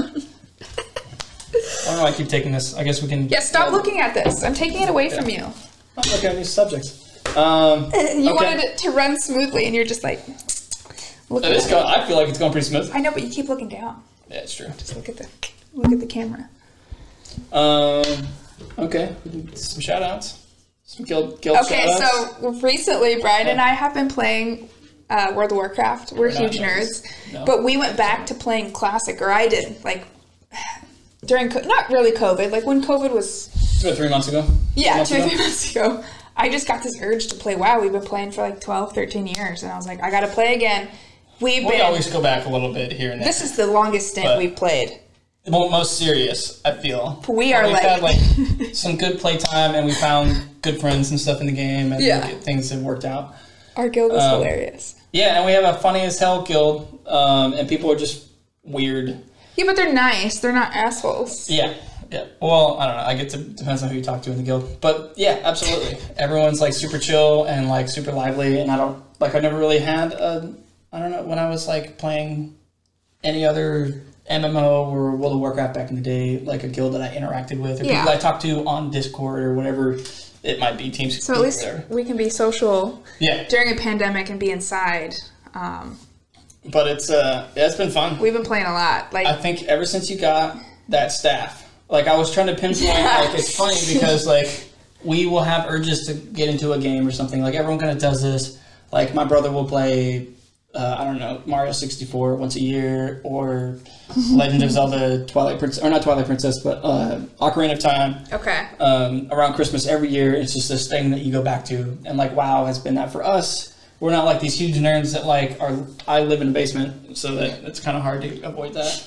Speaker 1: don't know. why I keep taking this. I guess we can.
Speaker 2: yeah, stop looking at this. I'm taking it away from you.
Speaker 1: I'm looking at these subjects. Um,
Speaker 2: You
Speaker 1: okay.
Speaker 2: wanted it to run smoothly, and you're just like, look
Speaker 1: It
Speaker 2: at
Speaker 1: is going. I feel like it's going pretty smooth.
Speaker 2: I know, but you keep looking down.
Speaker 1: Yeah, it's true.
Speaker 2: Just look at the look at the camera.
Speaker 1: Um, okay, some shout outs. Some guild, guild
Speaker 2: Okay,
Speaker 1: shout outs.
Speaker 2: so recently, Brian and I have been playing uh, World of Warcraft. We're
Speaker 1: We're
Speaker 2: huge
Speaker 1: nerds. No.
Speaker 2: but we went back to playing classic, or I did, like during co- not really COVID, like when COVID was
Speaker 1: Two or three months ago.
Speaker 2: yeah, two or three months ago. I just got this urge to play WoW. We've been playing for like 12, 13 years, and I was like, I got to play again. We've
Speaker 1: We
Speaker 2: been.
Speaker 1: always go back a little bit here and there.
Speaker 2: this is the longest stint
Speaker 1: But-
Speaker 2: we've played.
Speaker 1: Well, most serious, I feel.
Speaker 2: We are
Speaker 1: We've
Speaker 2: like-
Speaker 1: had like some good playtime, and we found good friends and stuff in the game, and
Speaker 2: Yeah.
Speaker 1: things have worked out.
Speaker 2: Our guild is
Speaker 1: Um,
Speaker 2: hilarious.
Speaker 1: Yeah, and we have a funny as hell guild, um, and people are just weird.
Speaker 2: Yeah, but they're nice. They're not assholes.
Speaker 1: Yeah, yeah. Well, I don't know. I get to depends on who you talk to in the guild, but yeah, absolutely. Everyone's like super chill and like super lively, and I don't like. I never really had a. I don't know when I was like playing any other MMO or World of Warcraft back in the day, like a guild that I interacted with or
Speaker 2: Yeah.
Speaker 1: people I talked to on Discord or whatever. it might be Team
Speaker 2: So at least
Speaker 1: there.
Speaker 2: we can be social
Speaker 1: Yeah,
Speaker 2: during a pandemic and be inside. Um,
Speaker 1: but it's uh, yeah, it's been fun.
Speaker 2: we've been playing a lot. Like
Speaker 1: I think ever since you got that staff, like I was trying to pinpoint, like it's funny because like we will have urges to get into a game or something. Like everyone kind of does this. Like my brother will play, uh, I don't know, Mario sixty four once a year or Legend of Zelda, Twilight Princess, or not Twilight Princess, but uh, Ocarina of Time.
Speaker 2: okay,
Speaker 1: Um, around Christmas every year, it's just this thing that you go back to, and like WoW has been that for us. We're not like these huge nerds that like are. I live in a basement, so that it's kind of hard to avoid that.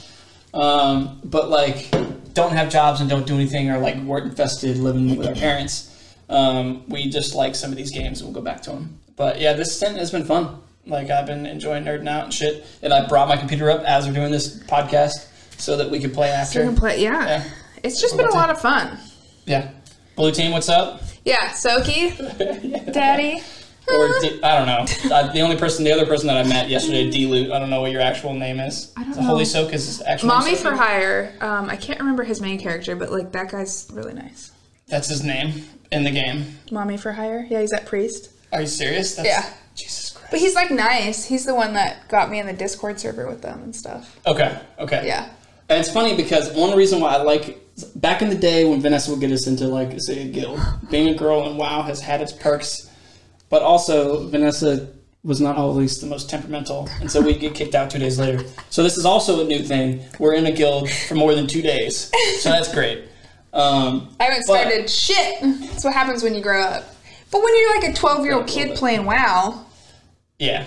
Speaker 1: Um, but like, don't have jobs and don't do anything, or like we're infested living with our parents. Um, we just like some of these games, and we'll go back to them. But yeah, this stint has been fun. Like I've been enjoying nerding out and shit, and I brought my computer up as we're doing this podcast so that we could play
Speaker 2: you
Speaker 1: after.
Speaker 2: can play. Yeah,
Speaker 1: Yeah.
Speaker 2: it's just been a lot of fun.
Speaker 1: Yeah, blue team, what's up?
Speaker 2: Yeah, Soki, Daddy.
Speaker 1: Or D- I don't know. Uh, the only person, the other person that I met yesterday, D Loot. I don't know what your actual name is.
Speaker 2: I don't
Speaker 1: The Holy
Speaker 2: know.
Speaker 1: Soak is actually.
Speaker 2: Mommy for hire. Um, I can't remember his main character, but like that guy's really nice.
Speaker 1: That's his name in the game.
Speaker 2: Mommy for hire. Yeah, he's that priest.
Speaker 1: Are you serious? That's,
Speaker 2: Yeah.
Speaker 1: Jesus Christ.
Speaker 2: But he's like nice. He's the one that got me in the Discord server with them and stuff.
Speaker 1: Okay. Okay.
Speaker 2: Yeah.
Speaker 1: And it's funny because one reason why I like back in the day when Vanessa would get us into like say a guild, being a girl in WoW has had its perks, but also Vanessa was not always the most temperamental, and so we'd get kicked out two days later. So this is also a new thing. We're in a guild for more than two days, so that's great. Um,
Speaker 2: I haven't
Speaker 1: But-
Speaker 2: started shit. That's what happens when you grow up. But when you're like a 12 year old
Speaker 1: Yeah, a little
Speaker 2: kid playing WoW,
Speaker 1: Yeah.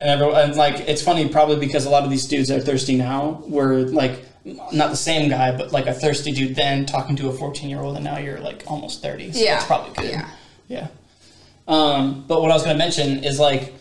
Speaker 1: And, everyone, and like it's funny probably because a lot of these dudes that are thirsty now were like not the same guy but like a thirsty dude then talking to a 14 year old and now you're like almost 30 so
Speaker 2: Yeah.
Speaker 1: that's probably good
Speaker 2: Yeah.
Speaker 1: yeah um, but what i was going to mention is like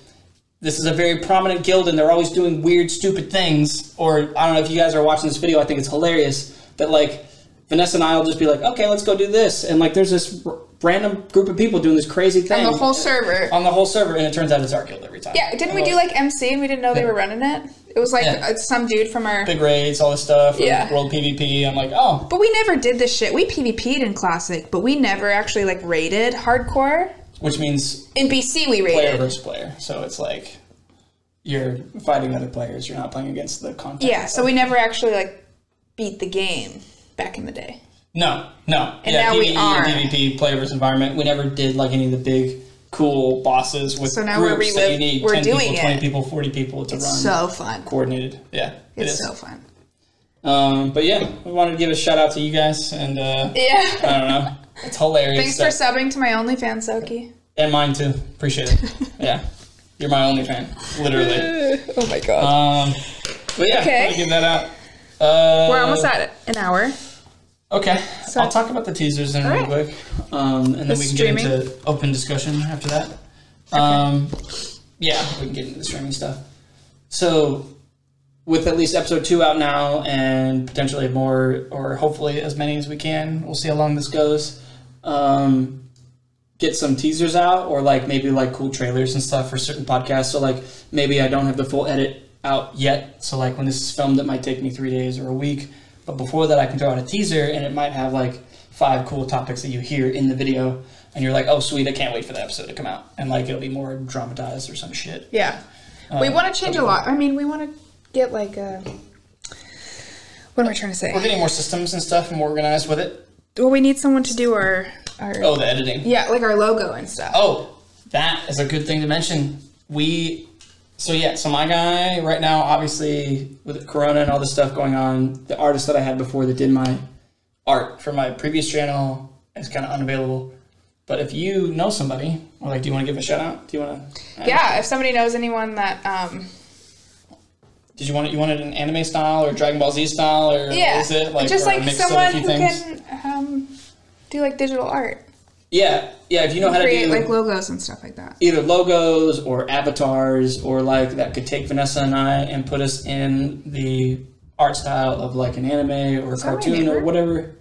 Speaker 1: this is a very prominent guild and they're always doing weird stupid things or i don't know if you guys are watching this video i think it's hilarious that like vanessa and i will just be like okay let's go do this and like there's this r- random group of people doing this crazy thing
Speaker 2: on the whole server.
Speaker 1: on the whole server and it turns out it's our guild every time
Speaker 2: Yeah, didn't we do like MC and we didn't know they were running it? It was like
Speaker 1: Yeah.
Speaker 2: uh, some dude from our.
Speaker 1: big raids, all this stuff,
Speaker 2: Yeah.
Speaker 1: world PvP. I'm like, oh,
Speaker 2: But we never did this shit. We PvP'd in Classic, but we never actually like raided hardcore.
Speaker 1: Which means
Speaker 2: In BC, we
Speaker 1: player
Speaker 2: raided.
Speaker 1: versus player. So it's like you're fighting other players. You're not playing against the content.
Speaker 2: Yeah, so we never actually like beat the game back in the day.
Speaker 1: no, no.
Speaker 2: And
Speaker 1: yeah,
Speaker 2: now we
Speaker 1: PvE
Speaker 2: are.
Speaker 1: PvP, player versus environment. We never did like any of the big cool bosses with
Speaker 2: So now we're
Speaker 1: groups that you need
Speaker 2: we're
Speaker 1: 10
Speaker 2: doing
Speaker 1: people, 20
Speaker 2: it.
Speaker 1: people, 40 people to run
Speaker 2: So fun.
Speaker 1: coordinated. Yeah, it
Speaker 2: It's so fun.
Speaker 1: Um, but yeah, we wanted to give a shout out to you guys, and uh,
Speaker 2: Yeah.
Speaker 1: I don't know, it's hilarious.
Speaker 2: Thanks
Speaker 1: that-
Speaker 2: for subbing to my OnlyFans, Soki.
Speaker 1: and mine too. Appreciate it. yeah, you're my only fan, literally.
Speaker 2: oh my god.
Speaker 1: Um, but yeah,
Speaker 2: Okay.
Speaker 1: okay. give that out. Uh,
Speaker 2: We're almost at it. An hour.
Speaker 1: Okay,
Speaker 2: So-
Speaker 1: I'll talk about the teasers then real
Speaker 2: Alright.
Speaker 1: quick, um, and then we can
Speaker 2: streaming?
Speaker 1: get into open discussion after that. Um, yeah, we can get into the streaming stuff. So, with at least episode two out now, and potentially more, or hopefully as many as we can, we'll see how long this goes. Um, get some teasers out, or like maybe like cool trailers and stuff for certain podcasts. So like maybe I don't have the full edit out yet. So like when this is filmed, it might take me three days or a week. But before that, I can throw out a teaser, and it might have like five cool topics that you hear in the video, and you're like, "Oh, sweet! I can't wait for the episode to come out." And like it'll be more dramatized or some shit.
Speaker 2: Yeah. we
Speaker 1: Um,
Speaker 2: want to change a lot. I mean, we want to get like a. What am I trying to say?
Speaker 1: We're getting more systems and stuff, and more organized with it.
Speaker 2: Well, we need someone to do our our
Speaker 1: Oh, the editing.
Speaker 2: yeah, like our logo and stuff.
Speaker 1: Oh, that is a good thing to mention. We, so yeah, so my guy right now, obviously with Corona and all this stuff going on, the artist that I had before that did my art for my previous channel is kind of unavailable. But if you know somebody, or like, do you want to give a shout out? Do you want to?
Speaker 2: Yeah, if somebody knows anyone that um
Speaker 1: Did you want it? You wanted an anime style or Dragon Ball Z style or
Speaker 2: yeah,
Speaker 1: is it like
Speaker 2: just like
Speaker 1: mix of a
Speaker 2: someone who
Speaker 1: things?
Speaker 2: can um do like digital art,
Speaker 1: Yeah, yeah. If you know how to
Speaker 2: create
Speaker 1: do
Speaker 2: like logos and stuff like that.
Speaker 1: either logos or avatars or like that could take Vanessa and I and put us in the art style of like an anime or a
Speaker 2: Is that my
Speaker 1: cartoon or whatever.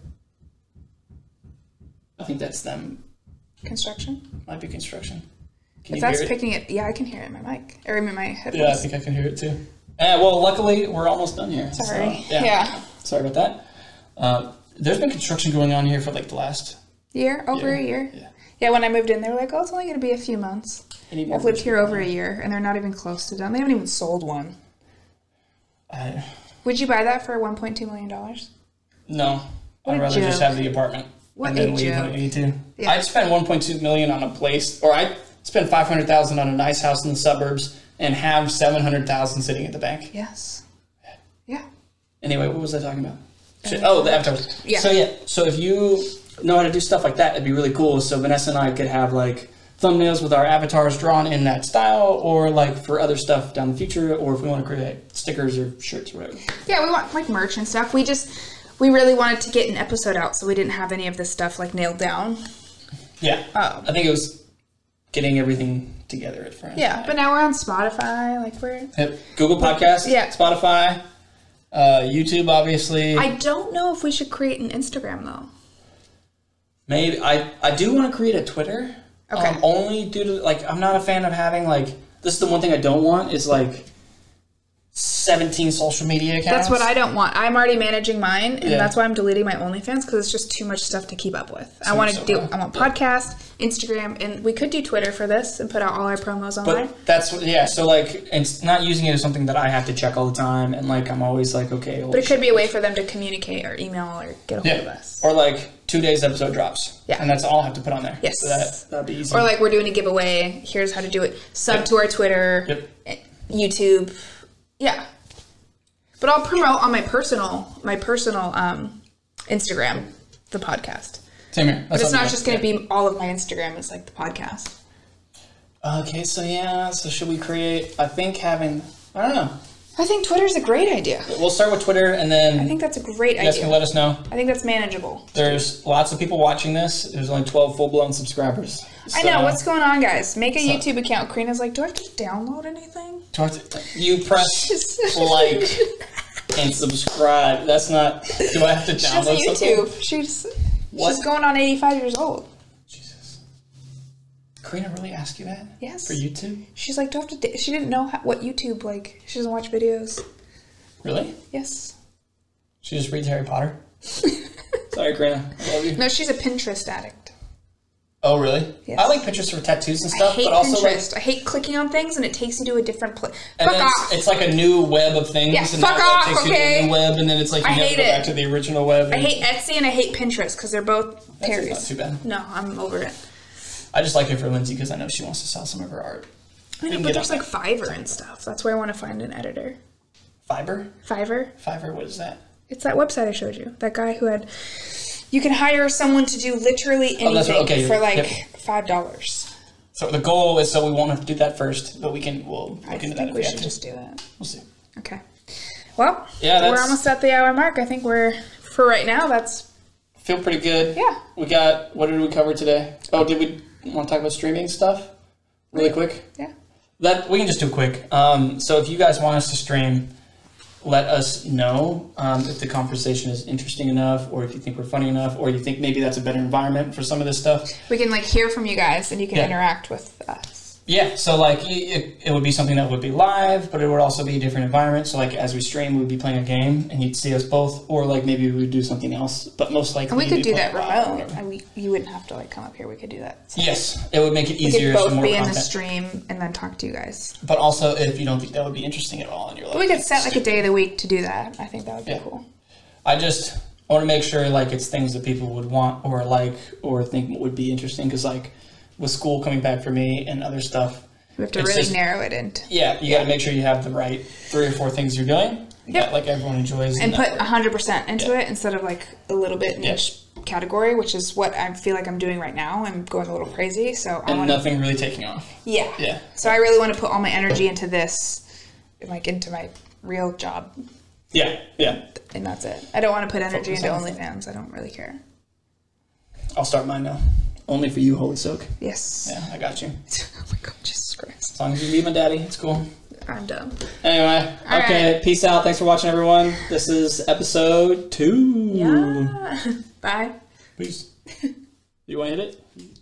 Speaker 1: I think that's them.
Speaker 2: Construction.
Speaker 1: Might be construction. Can
Speaker 2: If that's
Speaker 1: hear it?
Speaker 2: picking it, yeah, I can hear it in my mic or in my headphones.
Speaker 1: Yeah, I think I can hear it too. Uh, well, luckily we're almost done here. so,
Speaker 2: Sorry.
Speaker 1: yeah.
Speaker 2: yeah.
Speaker 1: Sorry about that. Uh, there's been construction going on here for like the last
Speaker 2: Year? Over
Speaker 1: Yeah.
Speaker 2: a year?
Speaker 1: Yeah.
Speaker 2: Yeah, when I moved in, they were like, oh, it's only going to be a few months.
Speaker 1: I need more
Speaker 2: I've lived here over a year, and they're not even close to done. They haven't even sold one.
Speaker 1: I,
Speaker 2: Would you buy that for $1.2 million?
Speaker 1: no,
Speaker 2: What
Speaker 1: I'd rather just have the apartment
Speaker 2: What
Speaker 1: and then leave when I need to.
Speaker 2: Yeah.
Speaker 1: I'd spend 1.2 million on a place, or I'd spend 500,000 on a nice house in the suburbs and have 700,000 sitting at the bank.
Speaker 2: Yes. Yeah.
Speaker 1: Anyway, what was I talking about? Shit. Oh, the avatars.
Speaker 2: Yeah.
Speaker 1: So yeah, so if you know how to do stuff like that, it'd be really cool. So Vanessa and I could have like thumbnails with our avatars drawn in that style, or like for other stuff down the future, or if we want to create stickers or shirts or whatever.
Speaker 2: Yeah, we want like merch and stuff. We just, we really wanted to get an episode out, so we didn't have any of this stuff like nailed down.
Speaker 1: Yeah.
Speaker 2: Oh.
Speaker 1: I think it was getting everything together at first.
Speaker 2: Yeah, but now we're on Spotify. Like we're.
Speaker 1: Yep. Google Podcast,
Speaker 2: Yeah.
Speaker 1: Spotify, uh, YouTube, obviously.
Speaker 2: I don't know if we should create an Instagram though.
Speaker 1: Maybe I I do want to create a Twitter.
Speaker 2: Okay.
Speaker 1: Um, only due to like I'm not a fan of having like this is the one thing I don't want is like 17 social media accounts.
Speaker 2: That's what I don't want. I'm already managing mine, and
Speaker 1: Yeah.
Speaker 2: that's why I'm deleting my OnlyFans because it's just too much stuff to keep up with. I want to
Speaker 1: so,
Speaker 2: do.
Speaker 1: uh,
Speaker 2: I want podcast, Instagram, and we could do Twitter for this and put out all our promos online.
Speaker 1: But that's what yeah. So like it's not using it as something that I have to check all the time, and like I'm always like okay. well,
Speaker 2: But it could be a way for them to communicate or email or get a hold of us.
Speaker 1: Or like two days episode drops.
Speaker 2: Yeah.
Speaker 1: And that's all I have to put on there.
Speaker 2: Yes.
Speaker 1: So that that'd be easy.
Speaker 2: Or like we're doing a giveaway. Here's how to do it. Sub to our Twitter,
Speaker 1: Yep.
Speaker 2: eh, YouTube. Yeah. But I'll promote on my personal my personal um, Instagram the podcast.
Speaker 1: Same here.
Speaker 2: But it's not just going to be all of my Instagram. It's like the podcast.
Speaker 1: Okay, so yeah, so should we create? I think having I don't know.
Speaker 2: I think Twitter's a great idea.
Speaker 1: We'll start with Twitter, and then
Speaker 2: I think that's a great idea.
Speaker 1: you guys can let us know.
Speaker 2: I think that's manageable.
Speaker 1: There's lots of people watching this. There's only 12 full blown subscribers.
Speaker 2: I know what's going on, guys. Make a
Speaker 1: So-
Speaker 2: YouTube account. Karina's like, do I have to download anything?
Speaker 1: talk to- You press like and subscribe. That's not. Do I have to
Speaker 2: She has a
Speaker 1: download
Speaker 2: YouTube.
Speaker 1: something?
Speaker 2: She's
Speaker 1: What?
Speaker 2: she's going on 85 years old.
Speaker 1: Karina really asked you that?
Speaker 2: Yes.
Speaker 1: For YouTube?
Speaker 2: She's like, do I have to? Da-? She didn't know how, what YouTube like. She doesn't watch videos.
Speaker 1: Really?
Speaker 2: Yes.
Speaker 1: She just reads Harry Potter. Sorry, Karina. I love you.
Speaker 2: No, she's a Pinterest addict.
Speaker 1: Oh, really?
Speaker 2: Yes.
Speaker 1: I like Pinterest for tattoos and
Speaker 2: I
Speaker 1: stuff,
Speaker 2: hate
Speaker 1: but also like
Speaker 2: Pinterest. I hate clicking on things and it takes you to a different place.
Speaker 1: And
Speaker 2: Fuck
Speaker 1: then
Speaker 2: off.
Speaker 1: it's, it's like a new web of things,
Speaker 2: Yeah,
Speaker 1: and
Speaker 2: fuck off,
Speaker 1: takes you to
Speaker 2: okay?
Speaker 1: a new web, and then it's like you
Speaker 2: I
Speaker 1: never go
Speaker 2: it.
Speaker 1: back to the original web.
Speaker 2: I hate Etsy and I hate Pinterest because they're both Terry's.
Speaker 1: not too bad.
Speaker 2: No, I'm over it.
Speaker 1: I just like it for Lindsay because I know she wants to sell some of her art.
Speaker 2: I know, but there's like Fiverr and stuff. That's why I want to find an editor.
Speaker 1: Fiverr,
Speaker 2: Fiverr.
Speaker 1: Fiverr, what is that?
Speaker 2: It's that website I showed you. That guy who had. You can hire someone to do literally anything
Speaker 1: Oh, that's right, okay,
Speaker 2: for like
Speaker 1: yep.
Speaker 2: five dollars.
Speaker 1: So the goal is so we won't have to do that first, but we can we'll look
Speaker 2: I
Speaker 1: into that
Speaker 2: we should just do that.
Speaker 1: We'll see.
Speaker 2: Okay. Well,
Speaker 1: Yeah,
Speaker 2: we're almost at the hour mark. I think we're for right now. That's
Speaker 1: Feel pretty good.
Speaker 2: Yeah.
Speaker 1: We got what did we cover today? Oh, did we want to talk about streaming stuff? Really quick.
Speaker 2: yeah.
Speaker 1: That we can just do quick. Um, so if you guys want us to stream, let us know um, if the conversation is interesting enough, or if you think we're funny enough, or you think maybe that's a better environment for some of this stuff.
Speaker 2: We can like hear from you guys, and you can
Speaker 1: Yeah.
Speaker 2: interact with us.
Speaker 1: Yeah. So like it, it would be something that would be live, but it would also be a different environment. So like as we stream, we would be playing a game, and you'd see us both, or like maybe we would do something else. But most likely
Speaker 2: And we could do that remote.
Speaker 1: whatever.
Speaker 2: And we, you wouldn't have to like come up here. We could do that. So
Speaker 1: Yes, it would make it easier.
Speaker 2: we
Speaker 1: could
Speaker 2: both be in the stream and then talk to you guys.
Speaker 1: But also, if you don't think that would be interesting at all, and you're like,
Speaker 2: But we could set like a day of the week to do that. I think that would be
Speaker 1: Yeah.
Speaker 2: cool.
Speaker 1: I just want to make sure like it's things that people would want or like or think would be interesting because like with school coming back for me and other stuff,
Speaker 2: We have to really
Speaker 1: just-
Speaker 2: narrow it into
Speaker 1: yeah, you got to make sure you have the right three or four things you're doing that like everyone enjoys
Speaker 2: and put hundred percent into it instead of like a little bit in
Speaker 1: Yeah.
Speaker 2: each category, which is what I feel like I'm doing right now. I'm going a little crazy, so I
Speaker 1: and
Speaker 2: want to.
Speaker 1: nothing really taking off.
Speaker 2: Yeah.
Speaker 1: Yeah.
Speaker 2: So I really want to put all my energy into this, like into my real job,
Speaker 1: Yeah, yeah.
Speaker 2: and that's it. I don't want to put energy
Speaker 1: Focus
Speaker 2: into
Speaker 1: on
Speaker 2: OnlyFans. I don't really care.
Speaker 1: I'll start mine now. Only for you, Holy Soak.
Speaker 2: Yes.
Speaker 1: Yeah, I got you.
Speaker 2: oh my god, Jesus Christ.
Speaker 1: As long as you be my daddy, it's cool.
Speaker 2: I'm done.
Speaker 1: Anyway,
Speaker 2: All
Speaker 1: okay.
Speaker 2: right.
Speaker 1: Peace out. Thanks for watching, everyone. This is episode two.
Speaker 2: Yeah. Bye.
Speaker 1: Peace. you want to hit it?